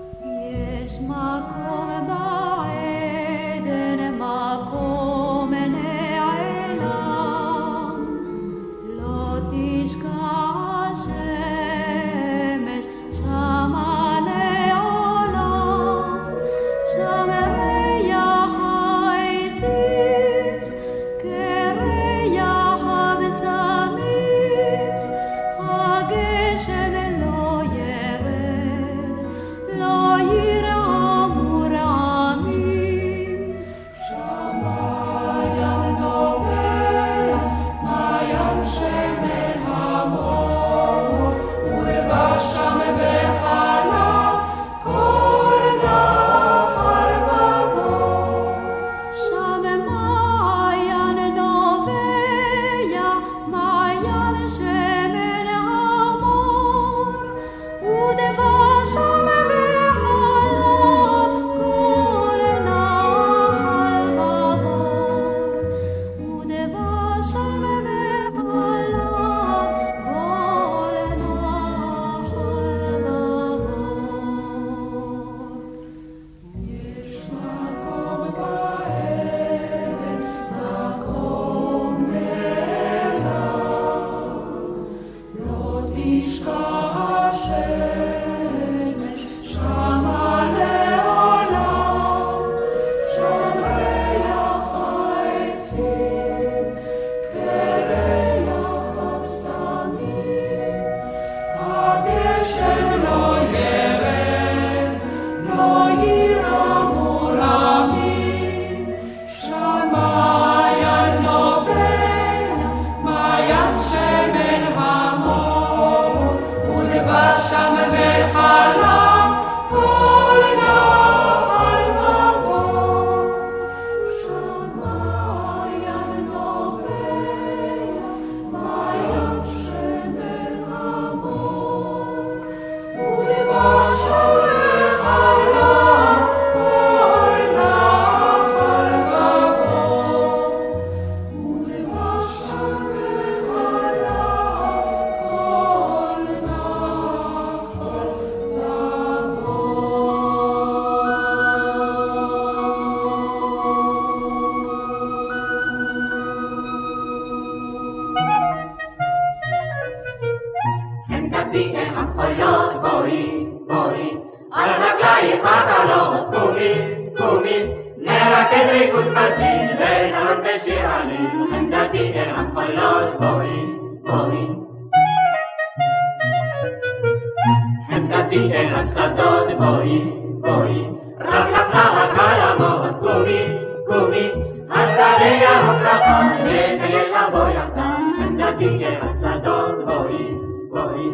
קומי, קומי. השדה ירוק רחב, נטייל לבוא יחדיו, עמדתי אל השדות, בואי, בואי.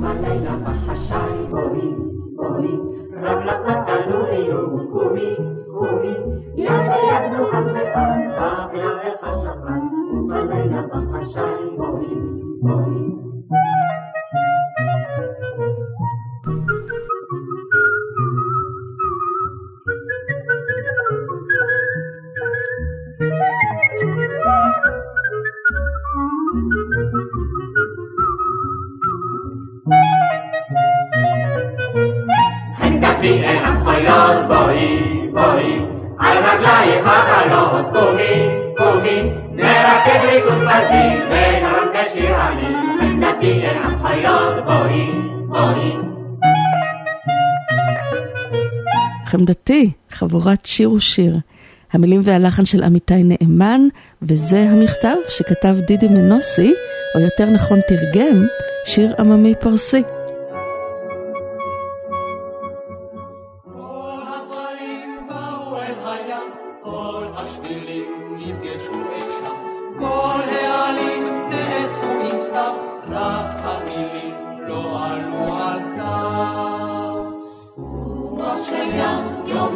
בלילה בחשאי, בואי, בואי, רב לך נתנו עיון, קומי, קומי, יד ביד נוחז ואז, באווירה איך השחרץ, ובלילה בחשאי, בואי, בואי. על רגלייך הקלות, קומי, קומי, נרקד ריקוד פזיז, ונרם כשיר עלי, עמדתי אל החולות, בואי, בואי. חמדתי, חבורת שיר ושיר. המילים והלחן של עמיתי נאמן, וזה המכתב שכתב דידי מנוסי, או יותר נכון תרגם, שיר עממי פרסי.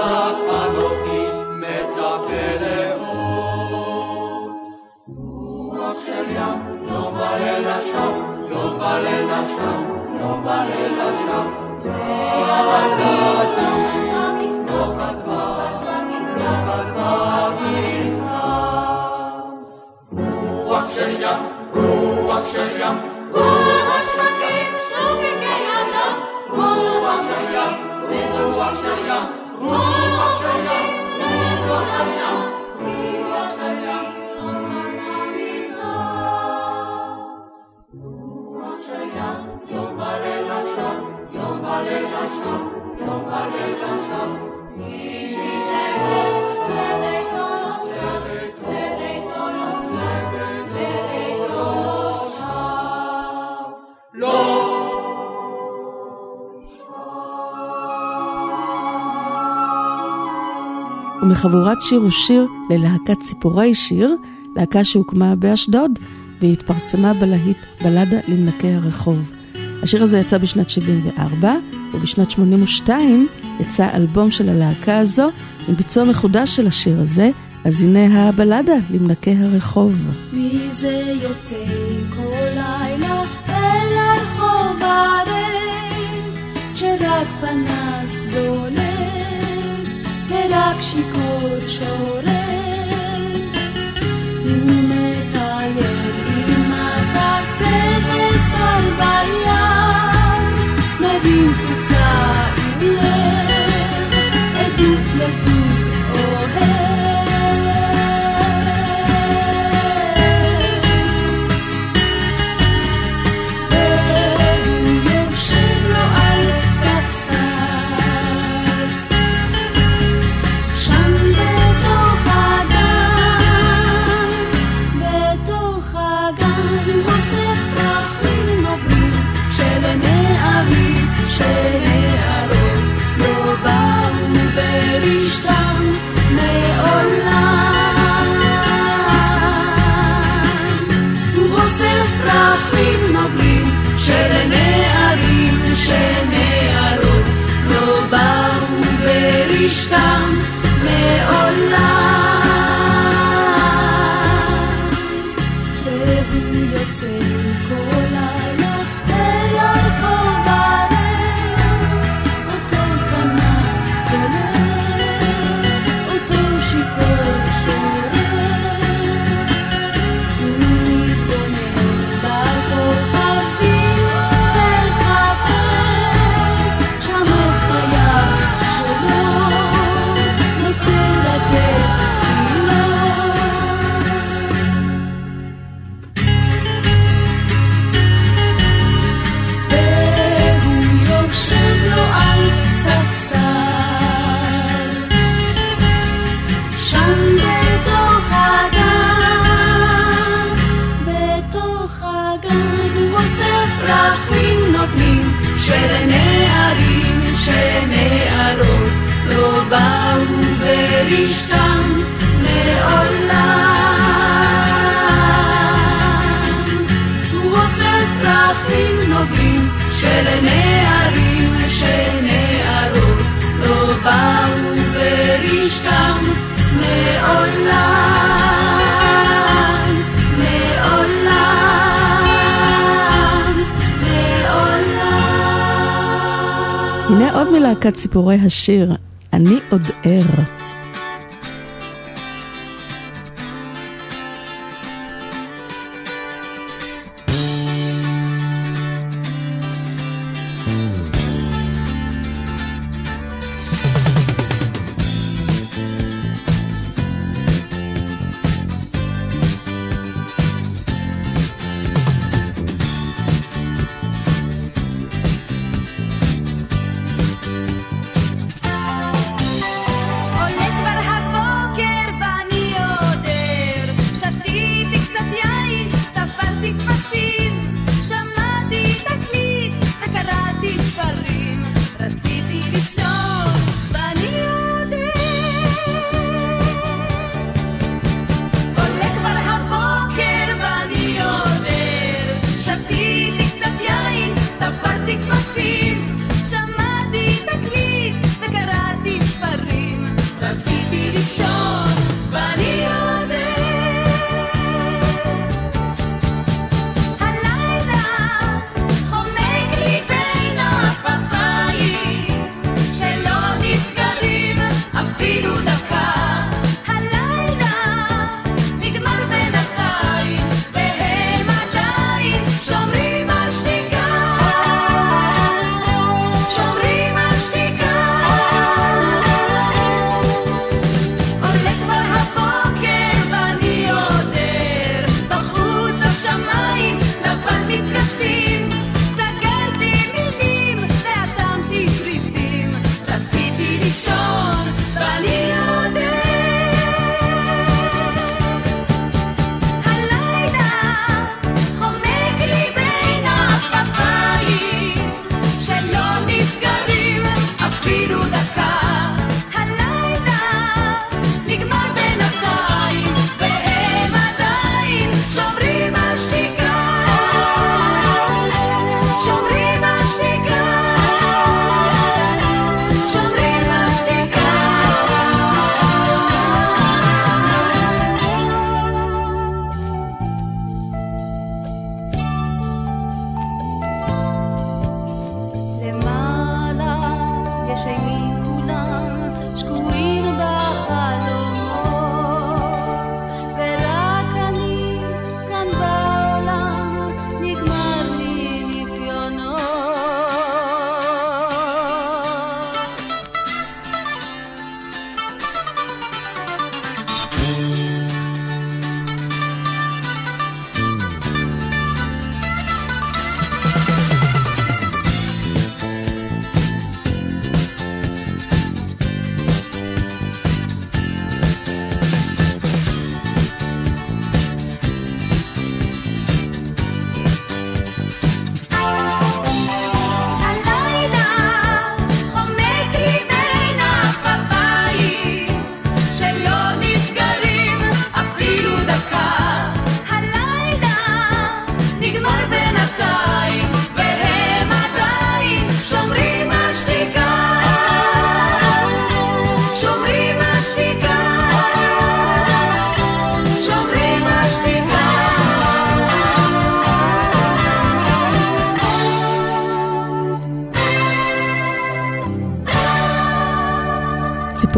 רק אנוכי מצפה לאות. רוח של ים, לא בא ליל השם, לא בא ליל השם, לא בא ליל השם. לא כתבה, לא כתבה בכתב. רוח של ים, רוח של ים, כל השבטים שוקקי אדם. רוח של ים, רוח של ים. 怒吼山崖，怒吼山崖，怒吼山崖，怒吼山崖！怒吼山崖，永巴雷拉沙，永巴雷拉沙，永巴雷拉沙，一曲山歌，勒贝托罗沙，勒贝托罗沙，勒贝托罗沙。ומחבורת שיר ושיר ללהקת ציפורי שיר, להקה שהוקמה באשדוד והתפרסמה בלהיט בלדה למנקי הרחוב. השיר הזה יצא בשנת 74, ובשנת 82 יצא אלבום של הלהקה הזו עם ביצוע מחודש של השיר הזה, אז הנה הבלדה למנקי הרחוב. מי זה יוצא כל לילה אל הרחוב הריק, שרק פנס דולק, perac și cociorel, lumea ta הנה עוד מלהקת סיפורי השיר, אני עוד ער.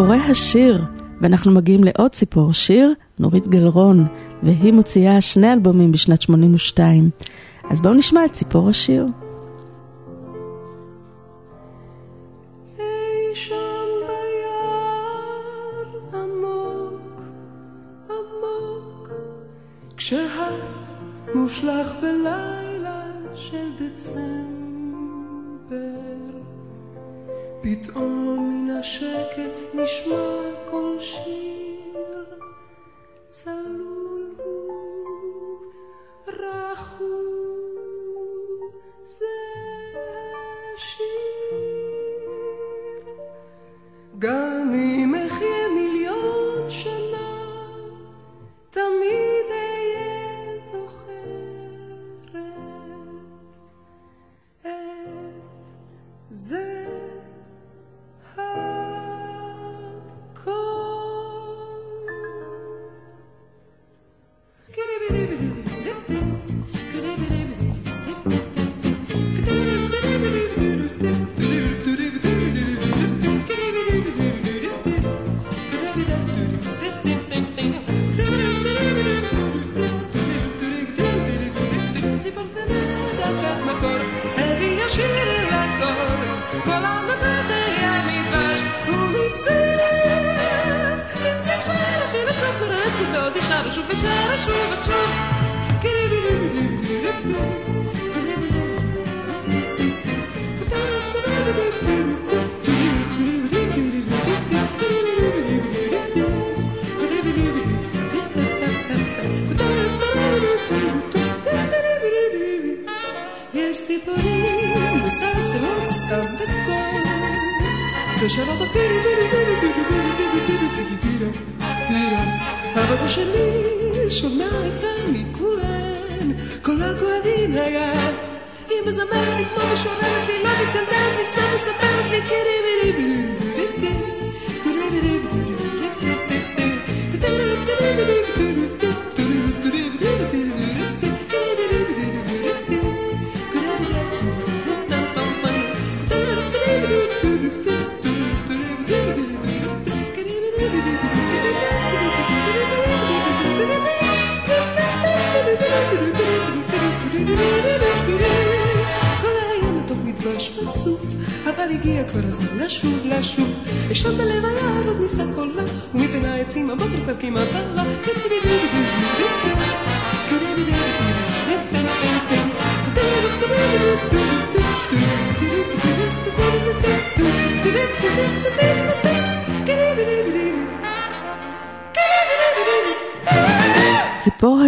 ציפורי השיר, ואנחנו מגיעים לעוד ציפור שיר, נורית גלרון, והיא מוציאה שני אלבומים בשנת 82. אז בואו נשמע את ציפור השיר.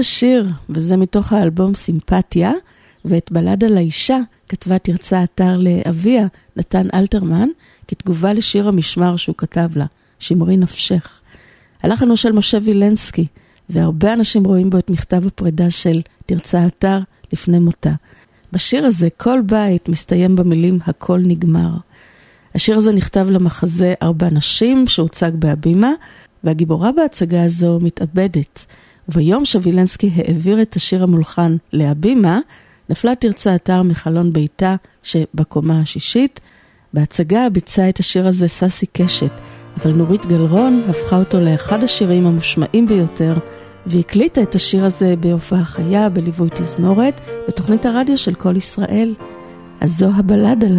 השיר, וזה מתוך האלבום סימפתיה, ואת בלד על האישה כתבה תרצה אתר לאביה, נתן אלתרמן, כתגובה לשיר המשמר שהוא כתב לה, שמרי נפשך. הלחן של משה וילנסקי, והרבה אנשים רואים בו את מכתב הפרידה של תרצה אתר לפני מותה. בשיר הזה כל בית מסתיים במילים הכל נגמר. השיר הזה נכתב למחזה ארבע נשים שהוצג בהבימה, והגיבורה בהצגה הזו מתאבדת. וביום שווילנסקי העביר את השיר המולחן להבימה, נפלה תרצה אתר מחלון ביתה שבקומה השישית. בהצגה ביצעה את השיר הזה ססי קשת, אבל נורית גלרון הפכה אותו לאחד השירים המושמעים ביותר, והקליטה את השיר הזה בהופעה חיה בליווי תזמורת בתוכנית הרדיו של כל ישראל. אז זו הבלד על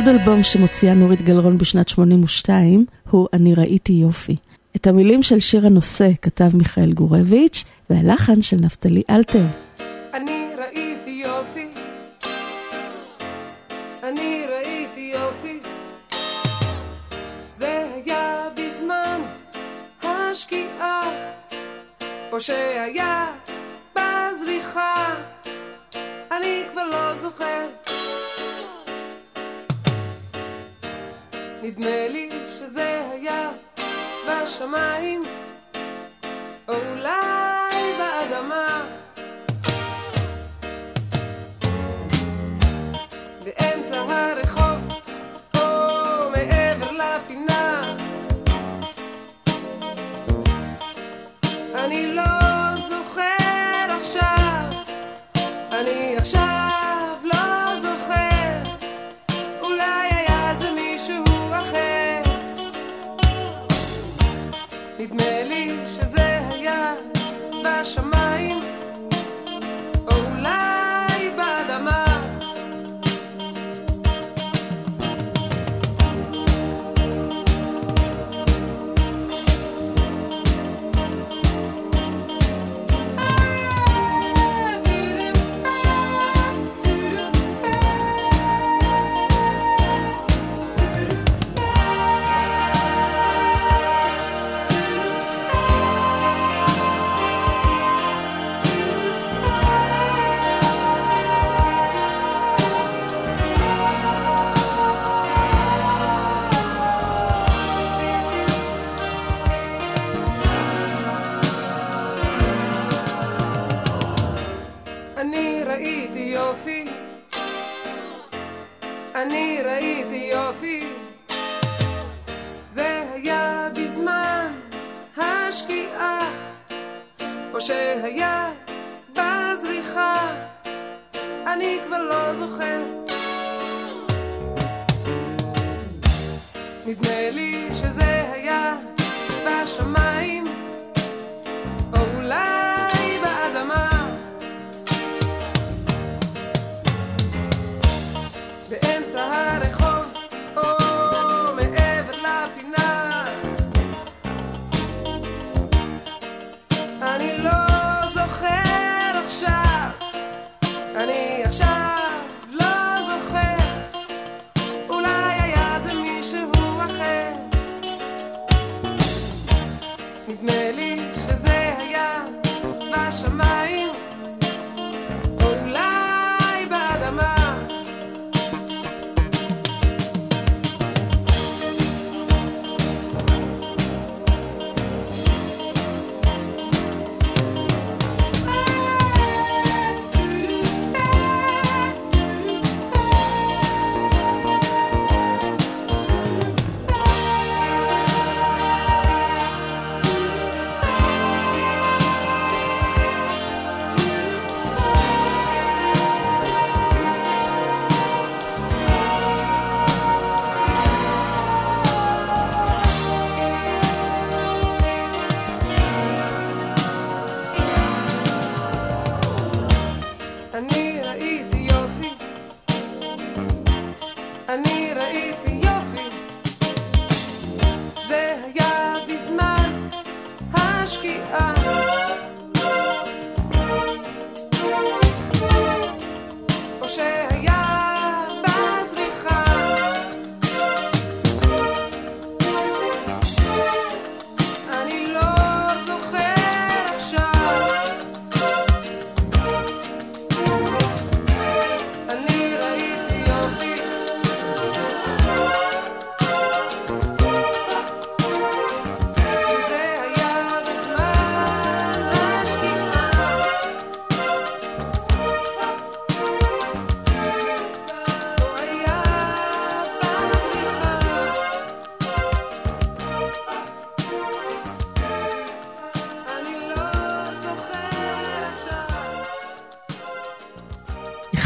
עוד אלבום שמוציאה נורית גלרון בשנת 82 הוא "אני ראיתי יופי". את המילים של שיר הנושא כתב מיכאל גורביץ' והלחן של נפתלי אלתר. או שהיה בזריחה, אני כבר לא זוכר. נדמה לי שזה היה בשמיים, או אולי באדמה. או שהיה בזריחה, אני כבר לא זוכר. נדמה לי שזה היה בשמיים,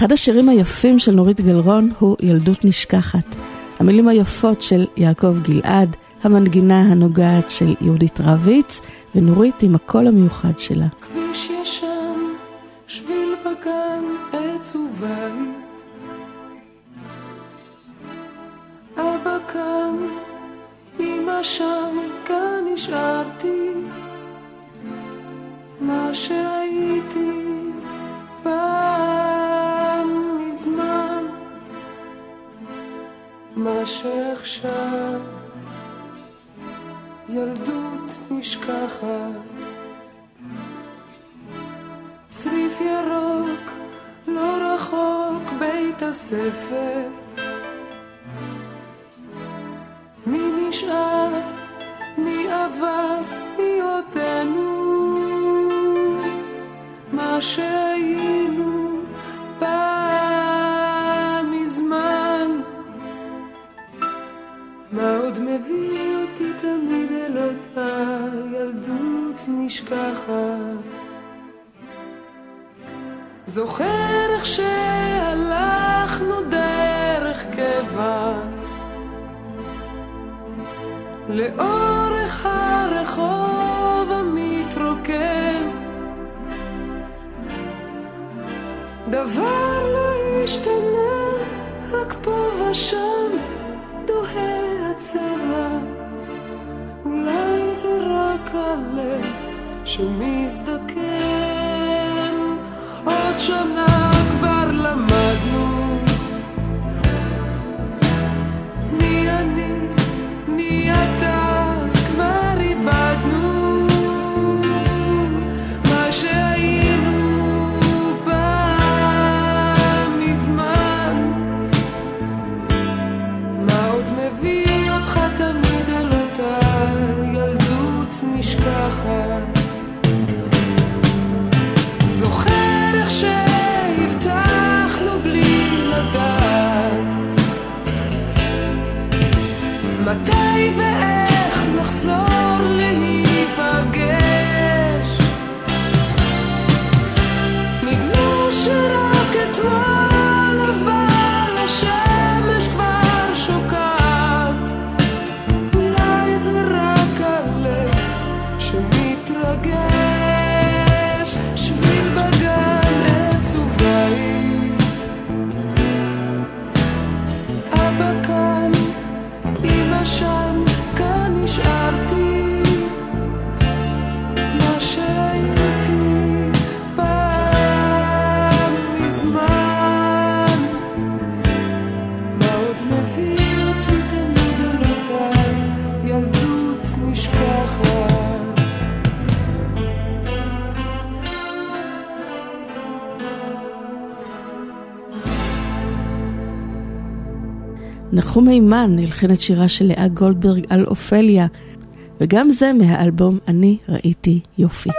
אחד השירים היפים של נורית גלרון הוא ילדות נשכחת. המילים היפות של יעקב גלעד, המנגינה הנוגעת של יהודית רביץ, ונורית עם הקול המיוחד שלה. כביש ישן, שביל בגן, עץ ובית. אבא כאן, אמא שם, כאן נשארתי. מה שהייתי פעם. זמן מה שעכשיו ילדות נשכחת צריף ירוק לא רחוק בית הספר מי נשאר? מי עבר? מי עודנו? מה שהיינו אותי, אותי תמיד אל אותה ילדות נשכחת. זוכר איך שהלכנו דרך קבע לאורך הרחוב המתרוקן דבר לא השתנה, רק פה ושם תוהה הצרה, אולי זה רק הלב שמזדקן. עוד שנה נחום הימן הלחין את שירה של לאה גולדברג על אופליה, וגם זה מהאלבום "אני ראיתי יופי".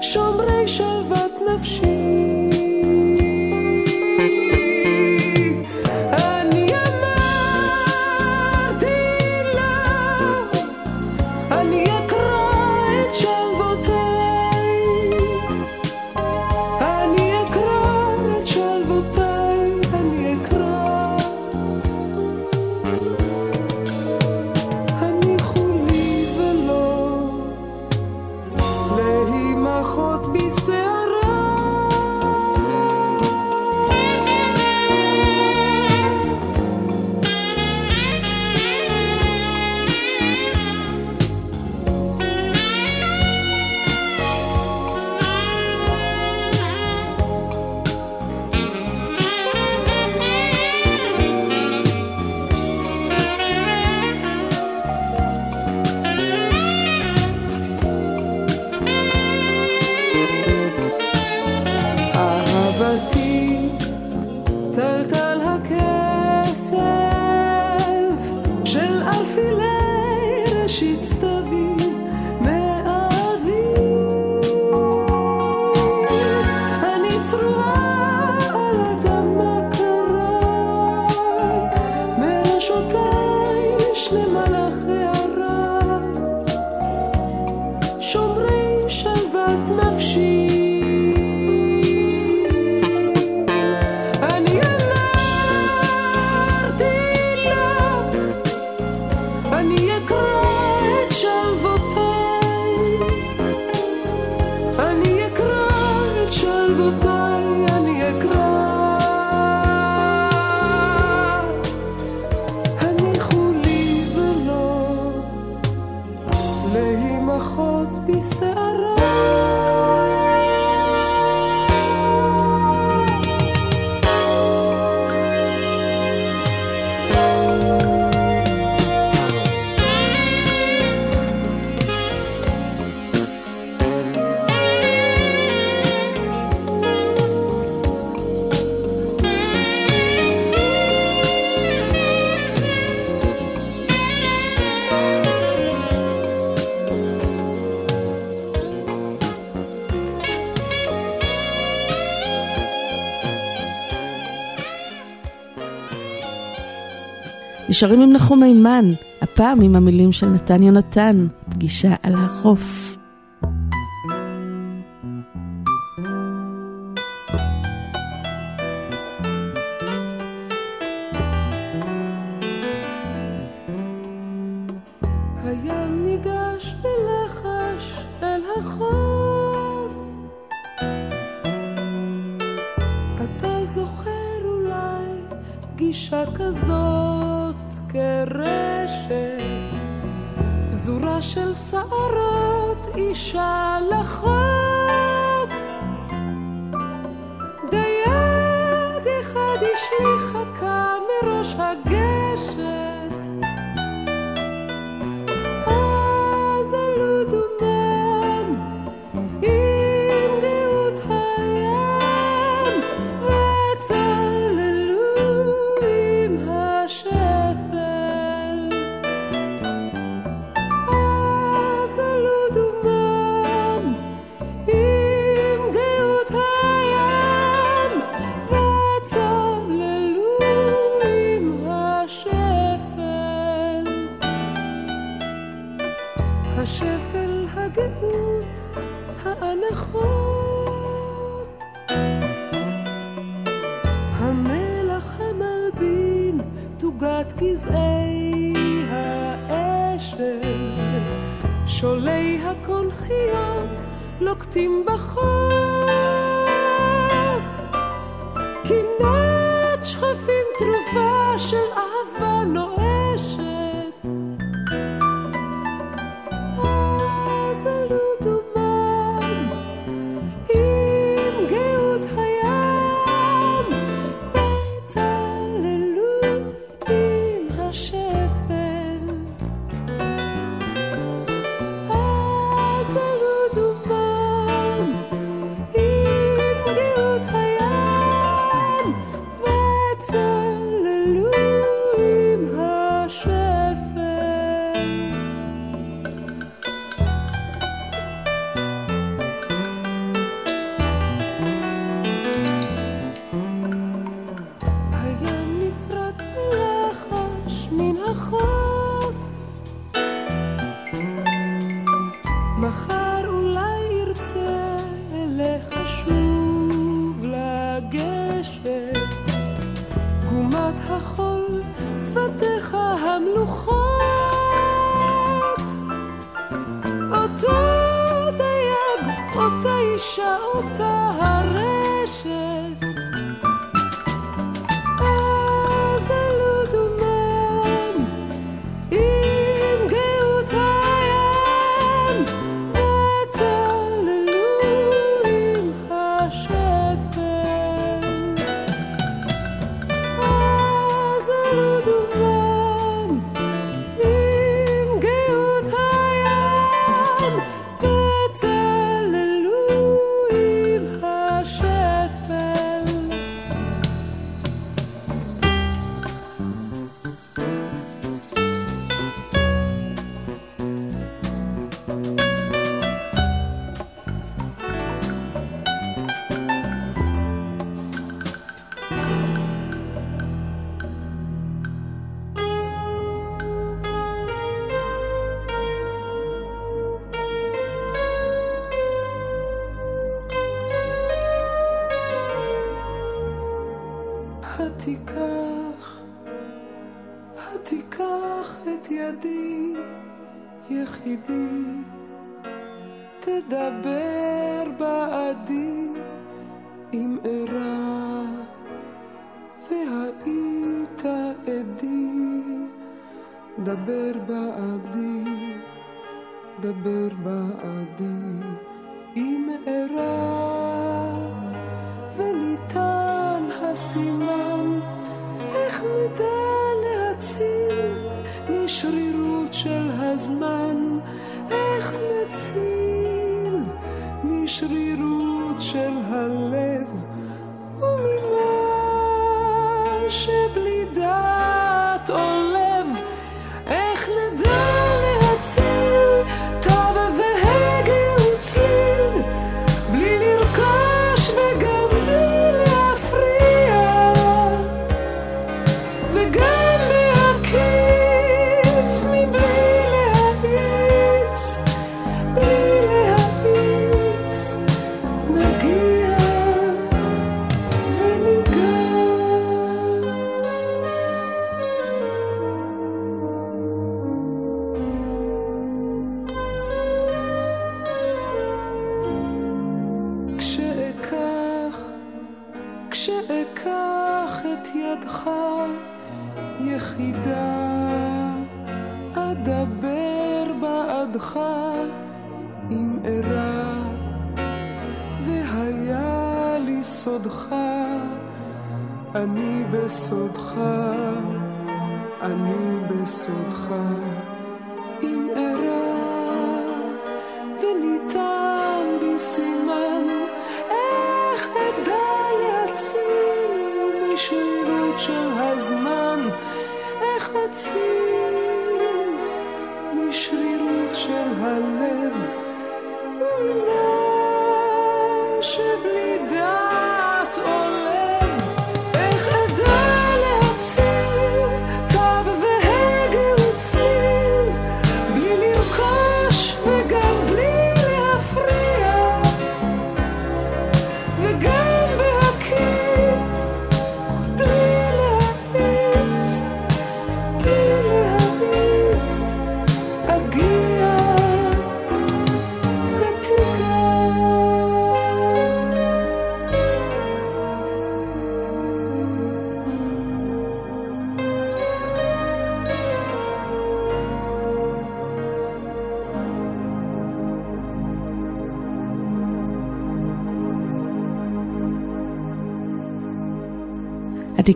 שומרי שלוות נפשי. נשארים עם נחום מימן, הפעם עם המילים של נתן יונתן, פגישה על החוף.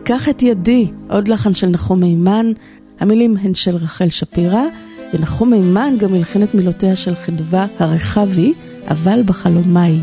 תיקח את ידי, עוד לחן של נחום מימן, המילים הן של רחל שפירא, ונחום מימן גם מלחין את מילותיה של חדווה הרחבי, אבל בחלומיי.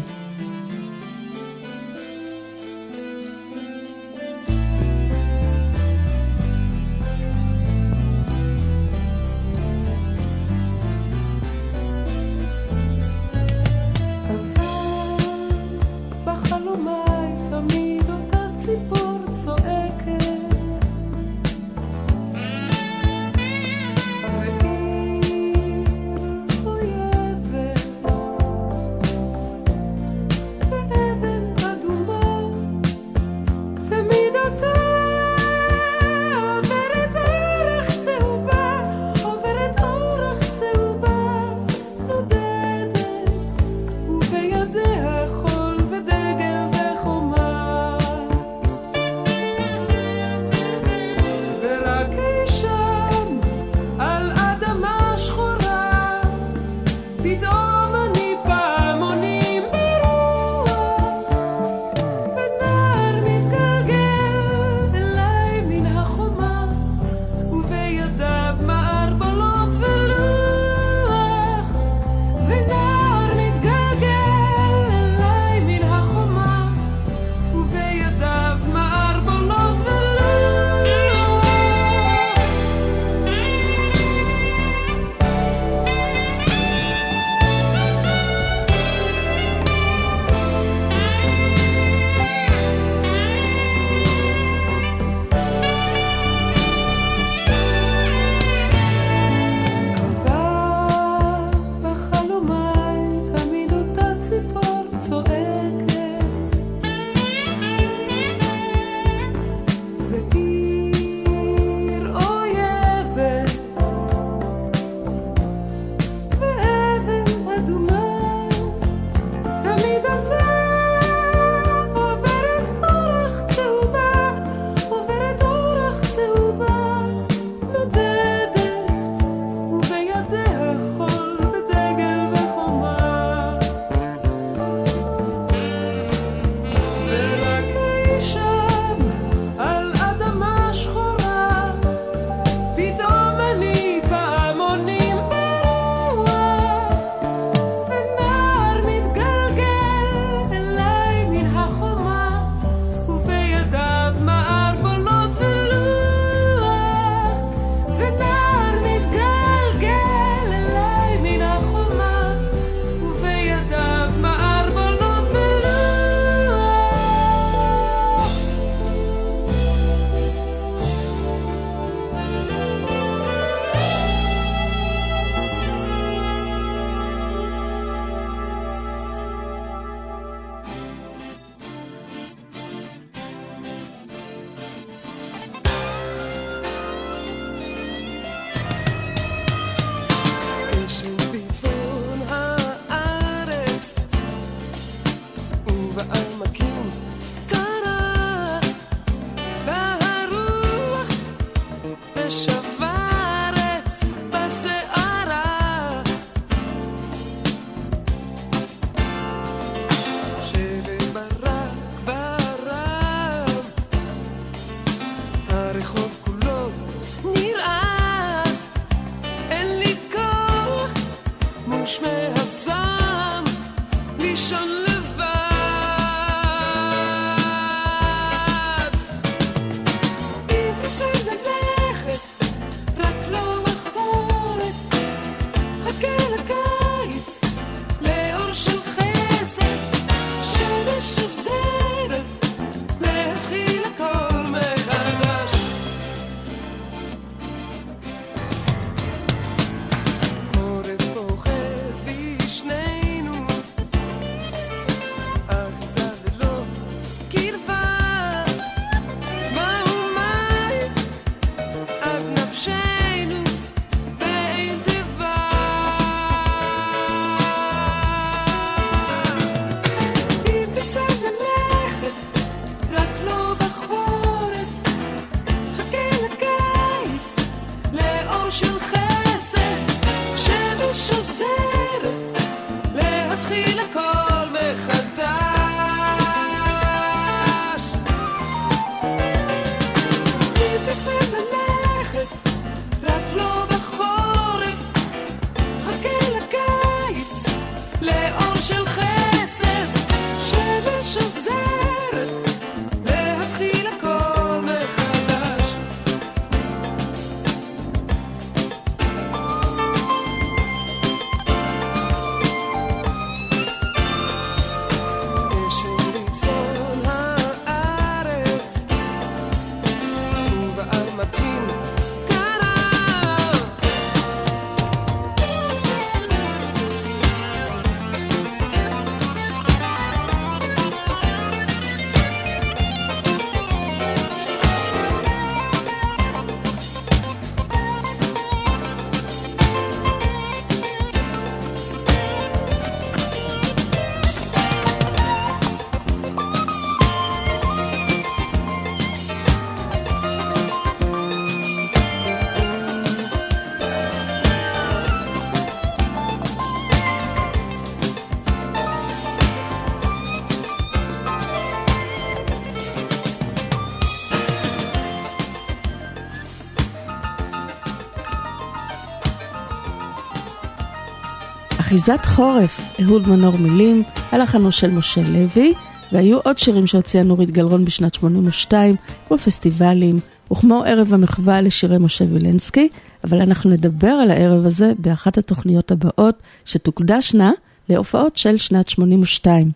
אחיזת חורף, אהוד מנור מילים, הלחנו של משה לוי, והיו עוד שירים שהוציאה נורית גלרון בשנת 82, כמו פסטיבלים, וכמו ערב המחווה לשירי משה וילנסקי, אבל אנחנו נדבר על הערב הזה באחת התוכניות הבאות, שתוקדשנה להופעות של שנת 82.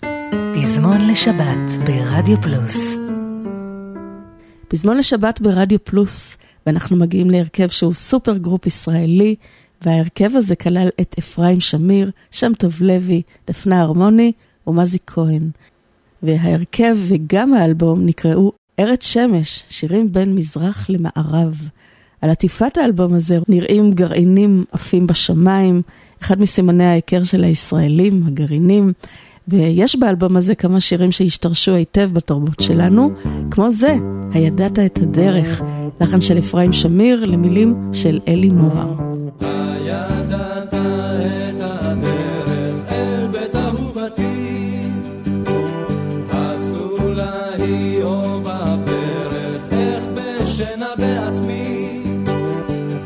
פזמון לשבת ברדיו פלוס. פזמון לשבת ברדיו פלוס, ואנחנו מגיעים להרכב שהוא supergroup ישראלי, וההרכב הזה כלל את אפרים שמיר, שם טוב לוי, דפנה הרמוני ומזי כהן. וההרכב וגם האלבום נקראו ארץ שמש, שירים בין מזרח למערב. על עטיפת האלבום הזה נראים גרעינים עפים בשמיים, אחד מסימני ההיכר של הישראלים, הגרעינים, ויש באלבום הזה כמה שירים שהשתרשו היטב בתרבות שלנו, כמו זה, הידעת את הדרך, לחן של אפרים שמיר למילים של אלי מוהר. הידעת את הדרך אל בית אהובתי, הסלולה היא אור בפרך, איך בשינה בעצמי.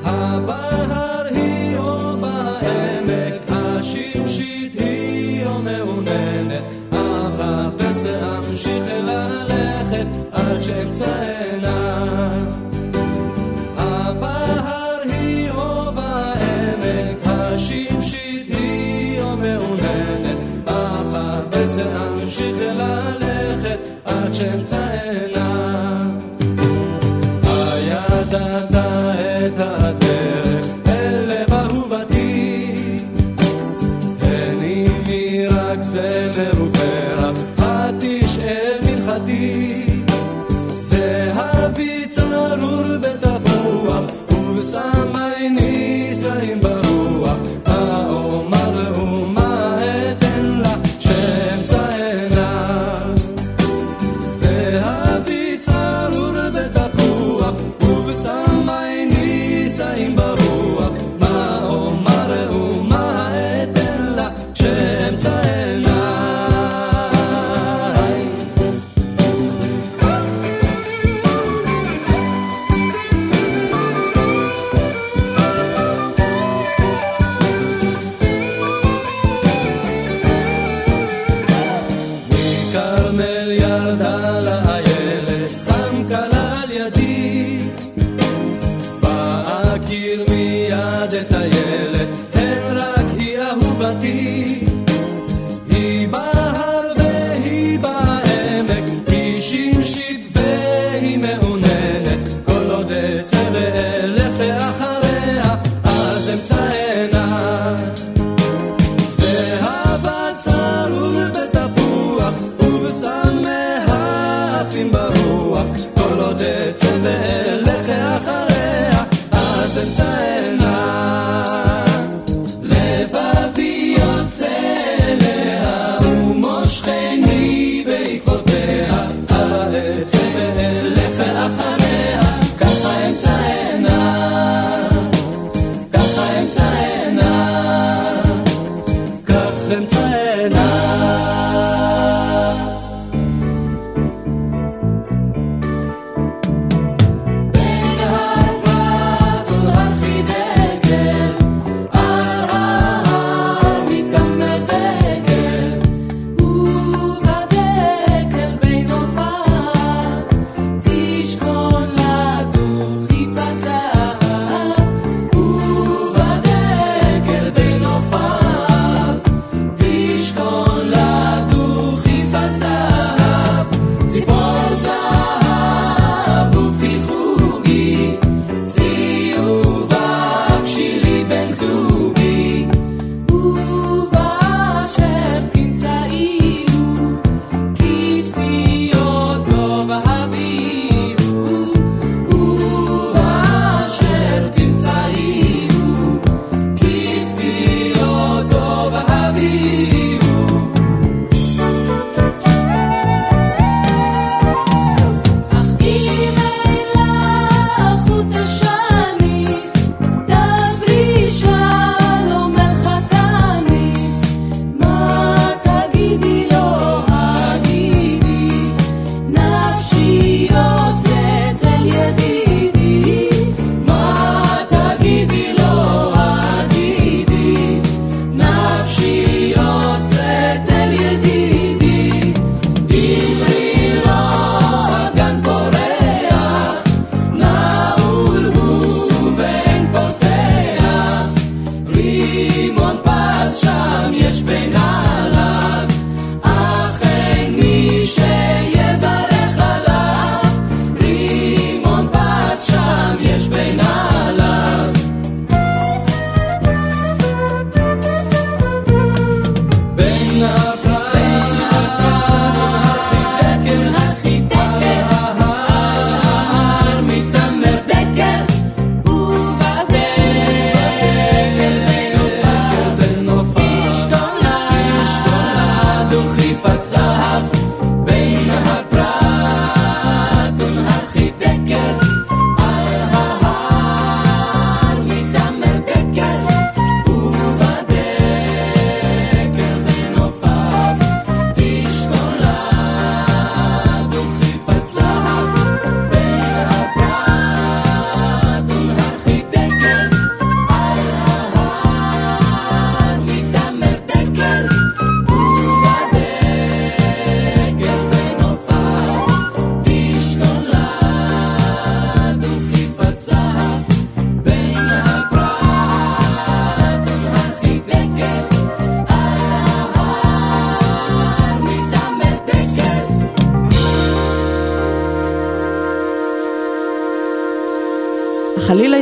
הבהר היא אור בעמק, השמשית היא אור מעוננת, אחפש ואמשיך ללכת עד שאמצענה. עד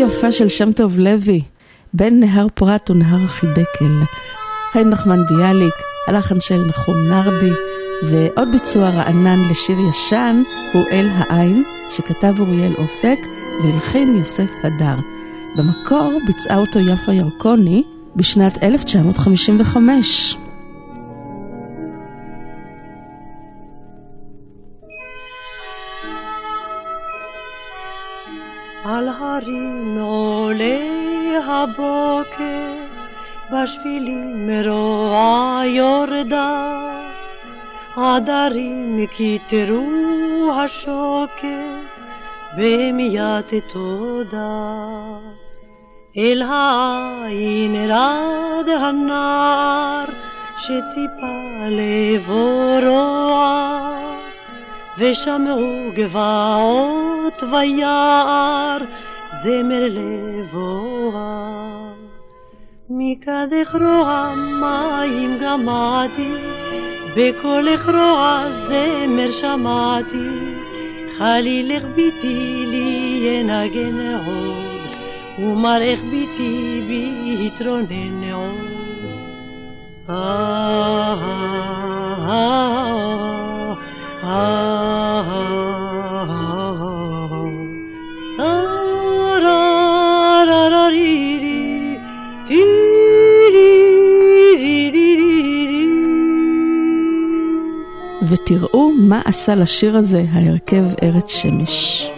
היפה של שם טוב לוי, בין נהר פרת ונהר חידקל. חיים נחמן ביאליק, הלחן של נחום נרדי, ועוד ביצוע רענן לשיר ישן הוא אל העין, שכתב אוריאל אופק והלחין יוסף הדר. במקור ביצעה אותו יפה ירקוני בשנת 1955. על הרים עולה הבוקר, בשבילים מרוע יורדה, עדרים כיתרו השוקת, בהמיית תודה. אל העין רד הנער, שציפה לבורוע, ושמעו גבעות ויער, זמר לבואה. מקדך רוע מים גמעתי, בקולך רוע זמר שמעתי, חלילך ביתי לי ינגן עוד, ומראך ביתי בהתרונן עוד. אה, אה, אה, ותראו מה עשה לשיר הזה ההרכב ארץ שמש.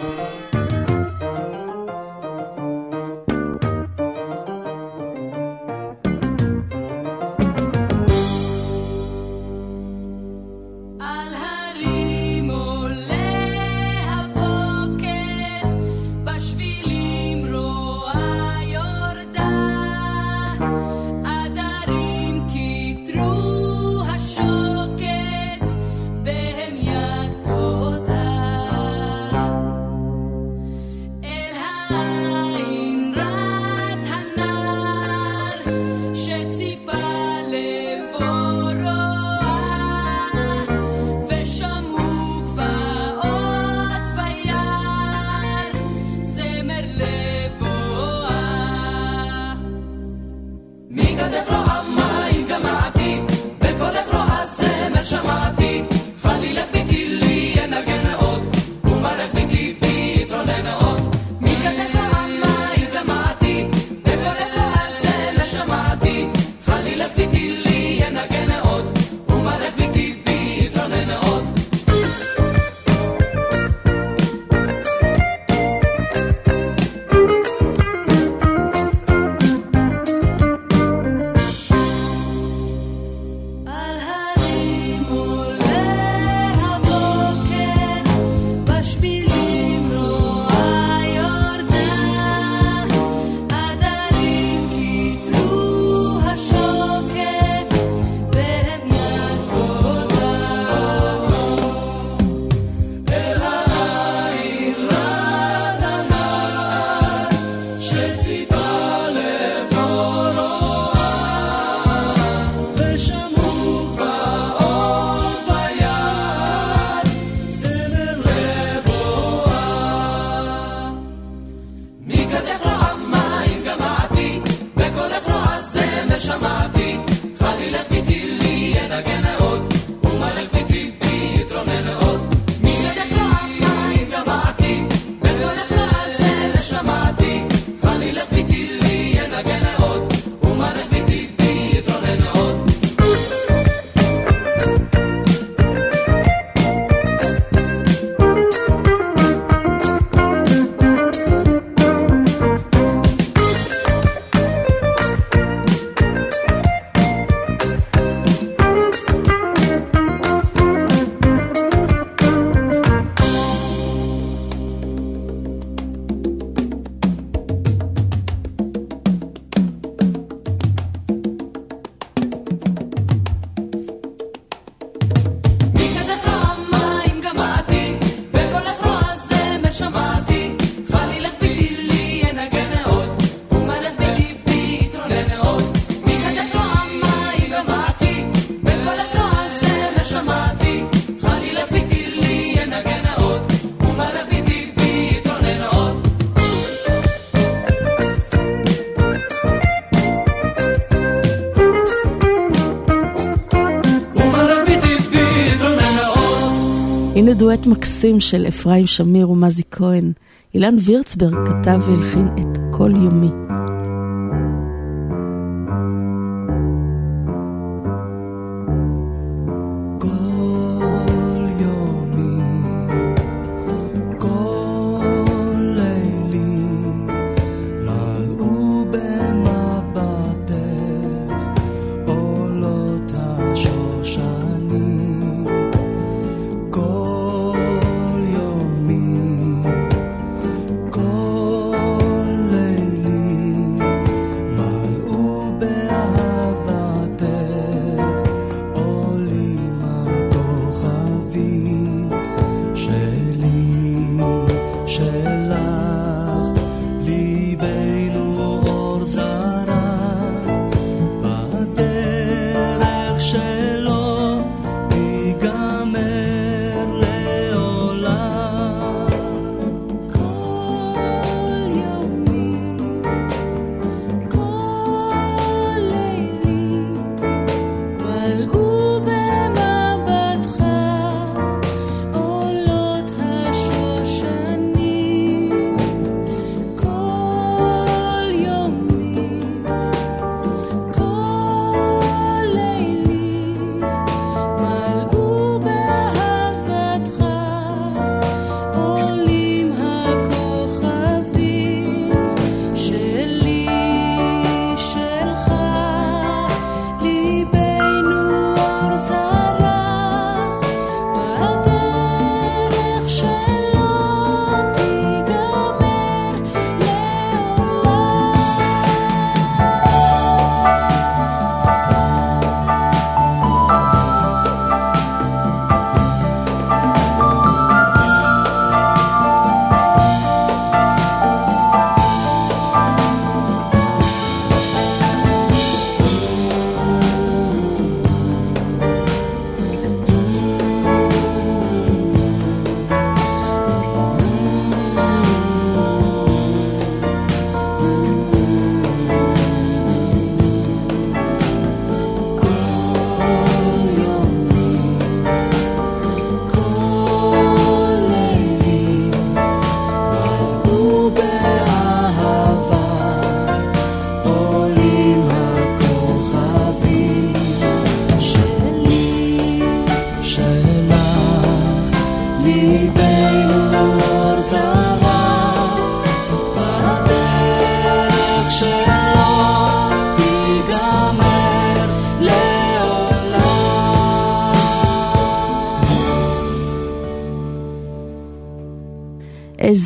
דואט מקסים של אפרים שמיר ומזי כהן. אילן וירצברג כתב והלחין את כל יומי.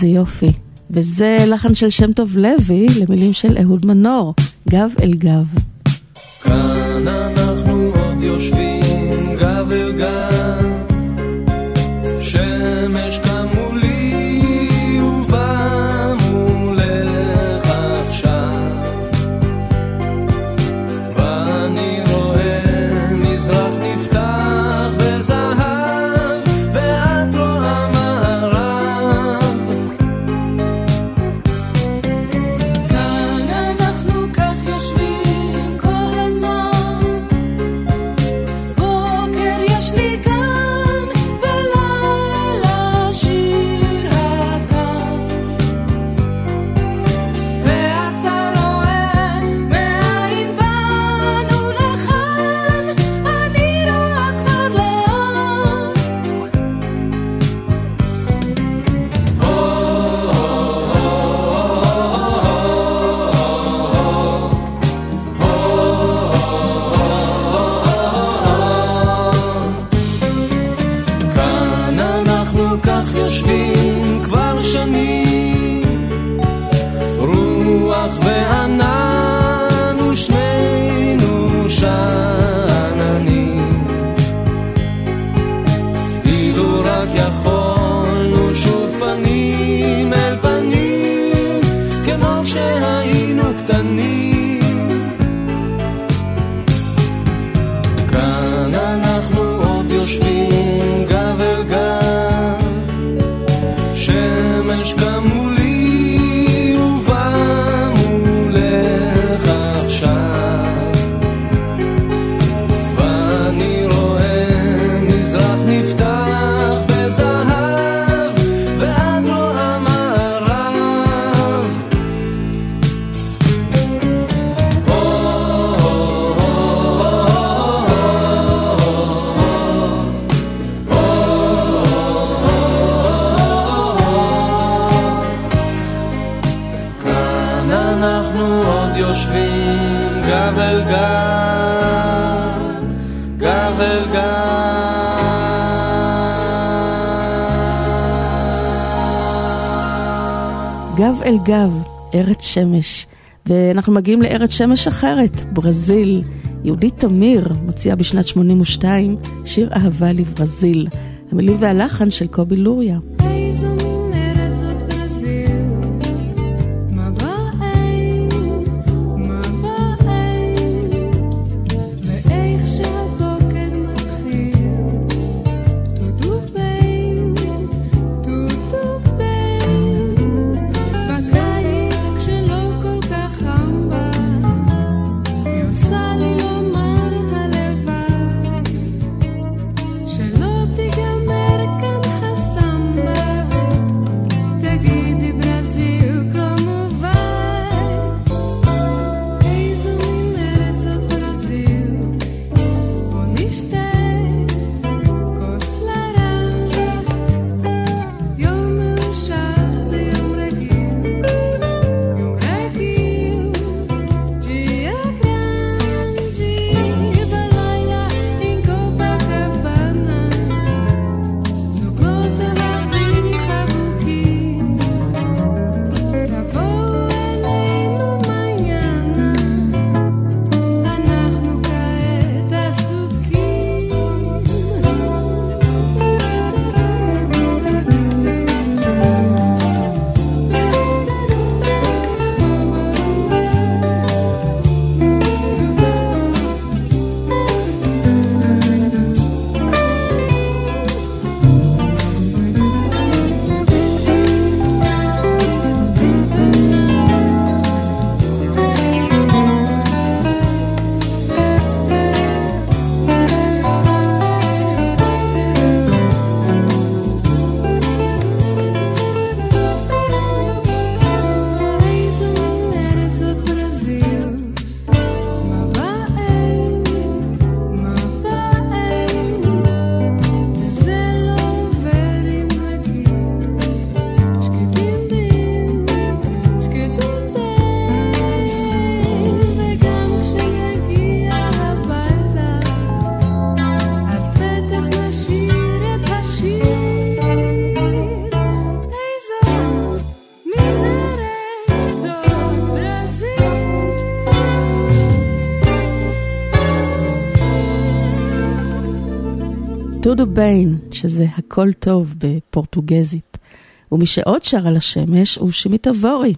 איזה יופי. וזה לחן של שם טוב לוי למילים של אהוד מנור, גב אל גב. ואנחנו מגיעים לארץ שמש אחרת, ברזיל. יהודית תמיר מוציאה בשנת 82 שיר אהבה לברזיל. המילים והלחן של קובי לוריה. טודו ביין, שזה הכל טוב בפורטוגזית. ומי שעוד שר על השמש הוא שימית אבורי.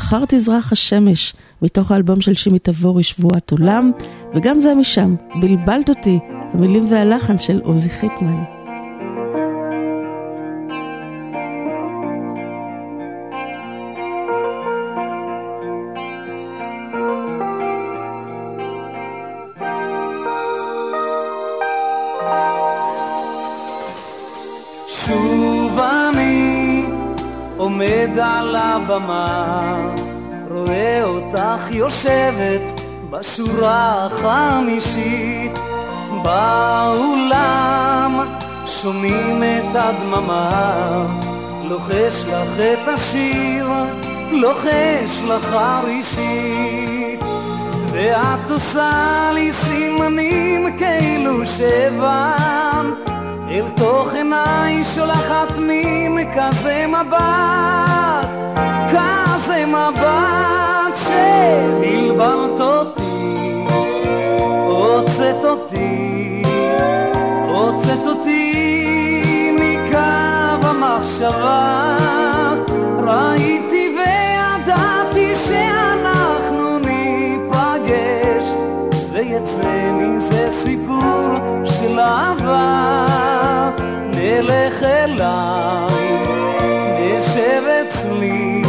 מחר תזרח השמש, מתוך האלבום של שימי תבורי שבועת עולם, וגם זה משם, בלבלת אותי, המילים והלחן של עוזי חיטמן. עומד על הבמה, רואה אותך יושבת בשורה החמישית. באולם, שומעים את הדממה, לוחש לך את השיר, לוחש לך ראשית, ואת עושה לי סימנים כאילו שהבנת אל תוך עיניי שולחת מין כזה מבט, כזה מבט שבלבלת אותי, הוצאת אותי, הוצאת אותי מקו המחשבה, נלך אליי, נשב אצלי,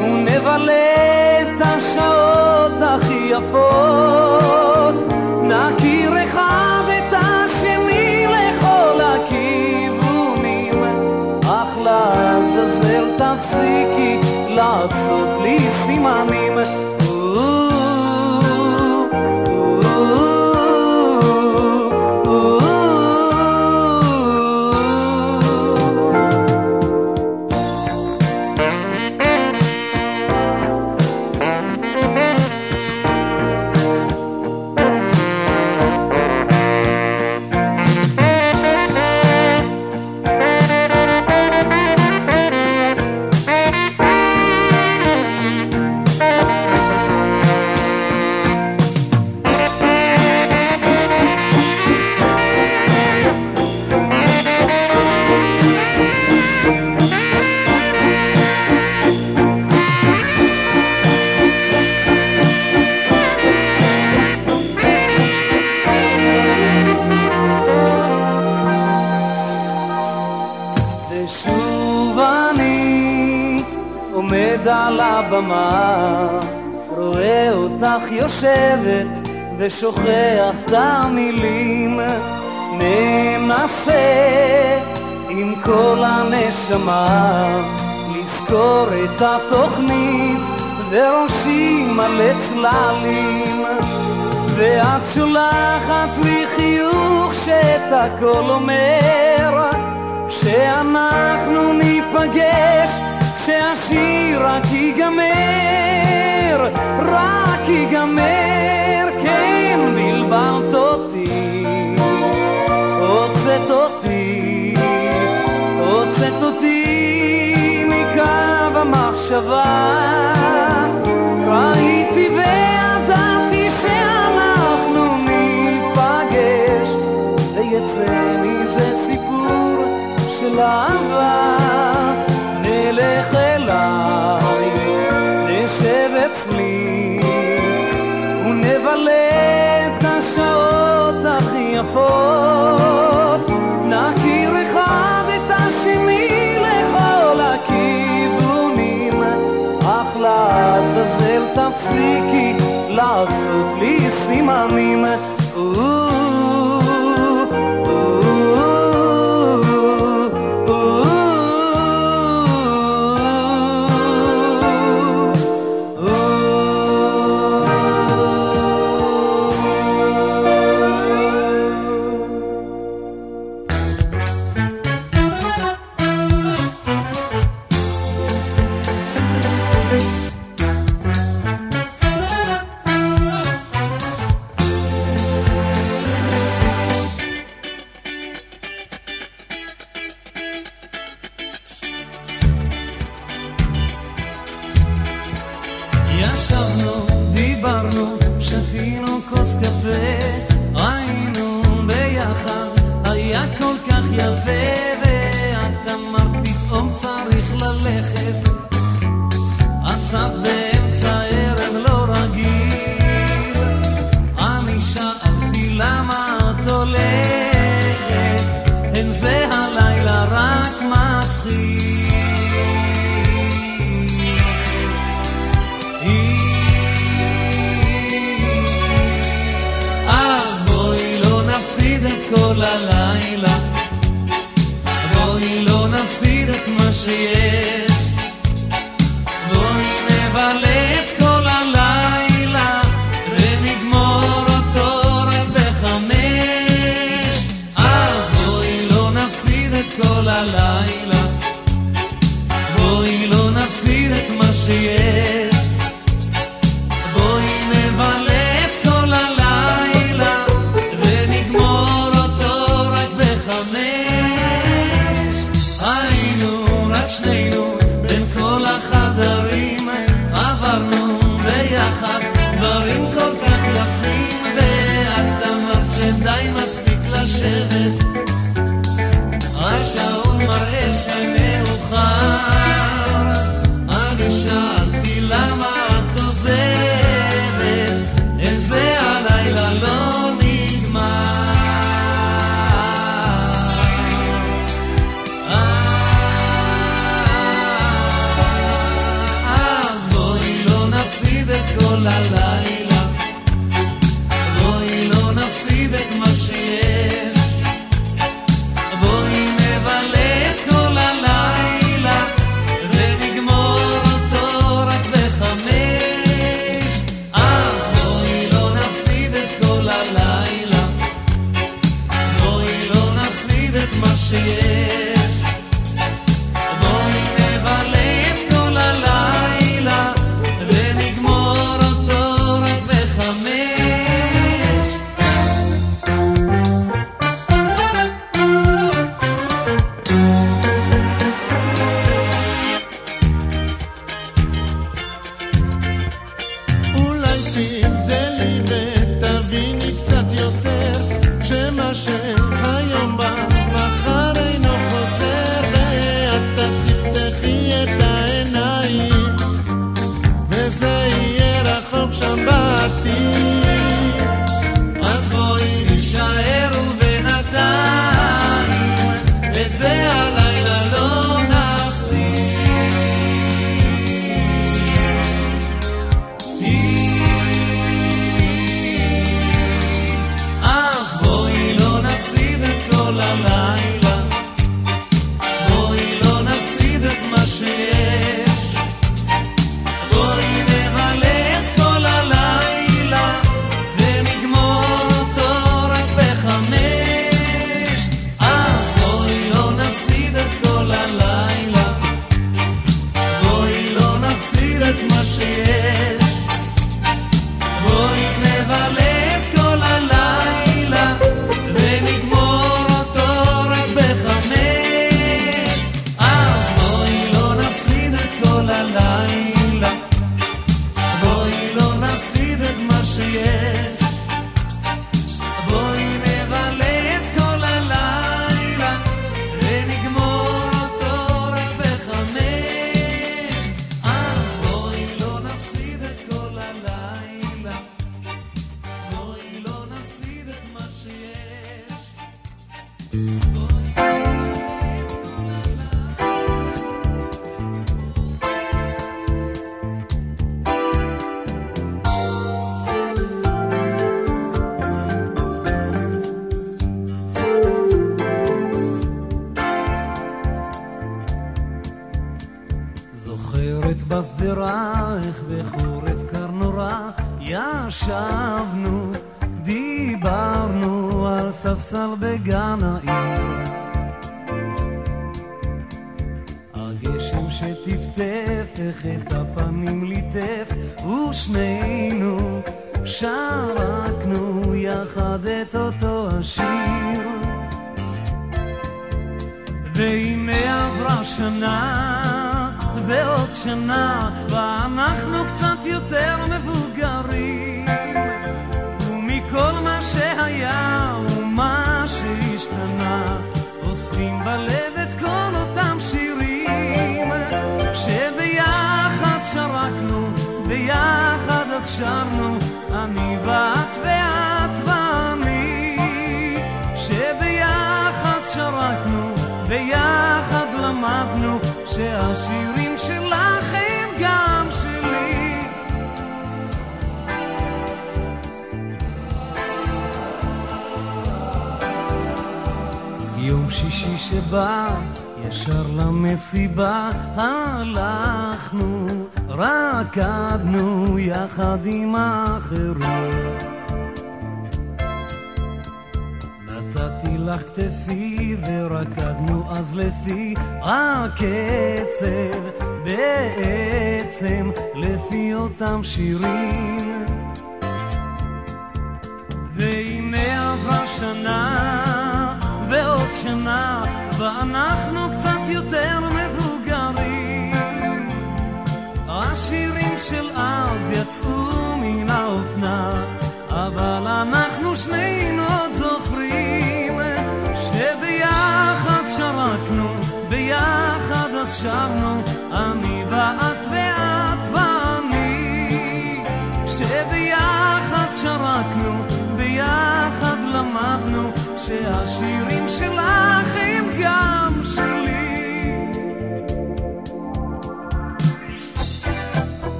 ונבלה את השעות הכי יפות. נכיר אחד את השני לכל הכיוונים, אך לעזאזל תפסיקי לעשות לי סימנים. יושבת ושוכח את המילים. ננסה עם כל הנשמה לזכור את התוכנית וראשי מלא צללים. ואת שולחת לי חיוך שאת הכל אומר. שאנחנו ניפגש כשהשיר רק ייגמר. רק ייגמר, כן בלבלת אותי, הוצאת אותי, הוצאת אותי מקו המחשבה, יפות, נכיר אחד את השני לכל הכיוונים, אך לעזאזל תפסיקי לעשות לי סימנים.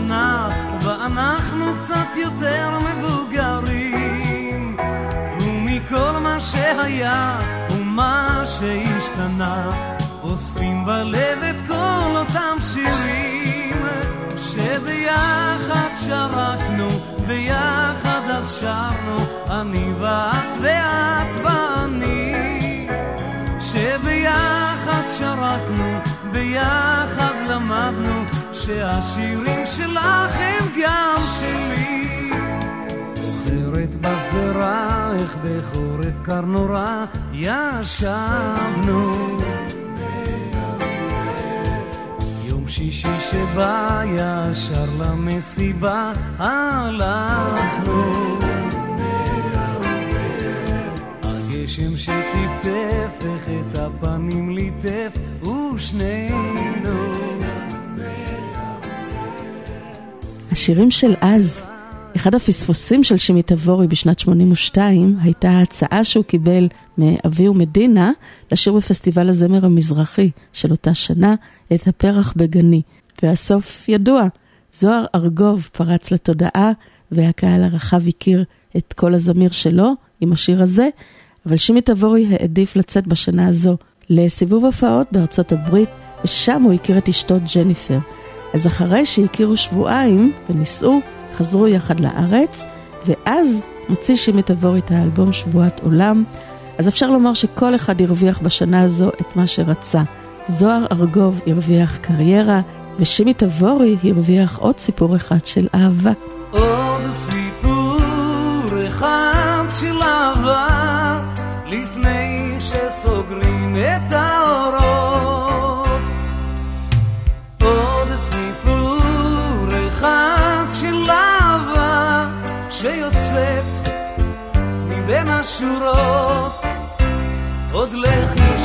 שנה ואנחנו קצת יותר מבוגרים. ומכל מה שהיה ומה שהשתנה אוספים בלב את כל אותם שירים שביחד שרקנו, ביחד אז שרנו אני ואת ואת ואני. שביחד שרקנו, ביחד למדנו שהשירים שלך הם גם שלי. זוכרת בשדרה איך בחורף קר נורא ישבנו. יום שישי שבא ישר למסיבה הלכנו. הגשם שטפטף, איך את הפנים ליטף, ושנינו. השירים של אז, אחד הפספוסים של שימי תבורי בשנת 82 הייתה ההצעה שהוא קיבל מאבי ומדינה לשיר בפסטיבל הזמר המזרחי של אותה שנה את הפרח בגני. והסוף ידוע, זוהר ארגוב פרץ לתודעה והקהל הרחב הכיר את כל הזמיר שלו עם השיר הזה, אבל שימי תבורי העדיף לצאת בשנה הזו לסיבוב הופעות בארצות הברית, ושם הוא הכיר את אשתו ג'ניפר. אז אחרי שהכירו שבועיים ונישאו, חזרו יחד לארץ, ואז מוציא שימי תבורי את האלבום שבועת עולם. אז אפשר לומר שכל אחד הרוויח בשנה הזו את מה שרצה. זוהר ארגוב הרוויח קריירה, ושימי תבורי הרוויח עוד סיפור אחד של אהבה. עוד סיפור אחד של אהבה לפני שסוגרים את האורות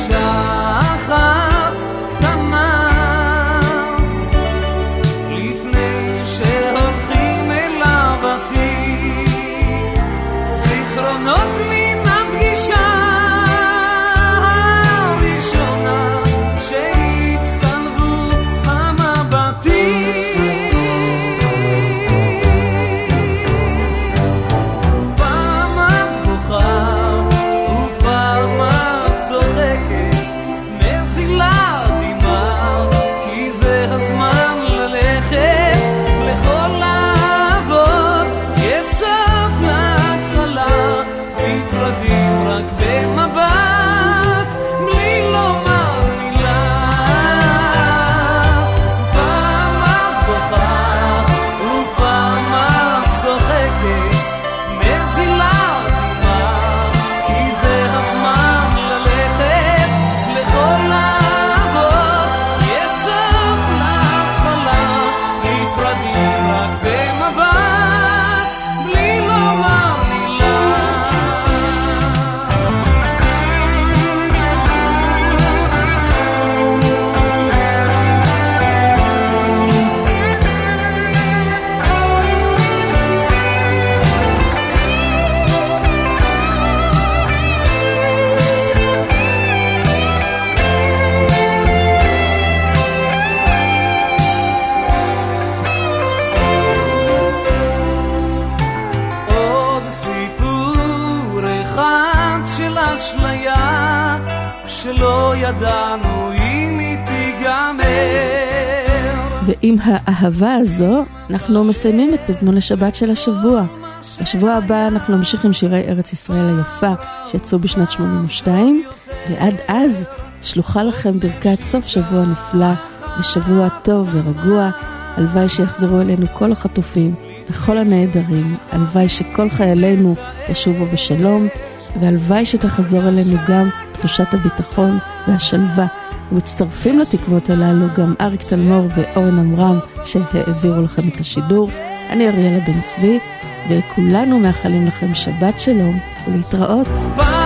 לחישה ועם האהבה הזו, אנחנו מסיימים את פזמון לשבת של השבוע. בשבוע הבא אנחנו נמשיך עם שירי ארץ ישראל היפה שיצאו בשנת 82, ועד אז שלוחה לכם ברכת סוף שבוע נפלא ושבוע טוב ורגוע. הלוואי שיחזרו אלינו כל החטופים וכל הנעדרים. הלוואי שכל חיילינו ישובו בשלום, והלוואי שתחזור אלינו גם תחושת הביטחון והשלווה. ומצטרפים לתקוות הללו גם אריק תלמור ואורן עמרם שהעבירו לכם את השידור. אני אריאלה בן צבי, וכולנו מאחלים לכם שבת שלום ולהתראות. ביי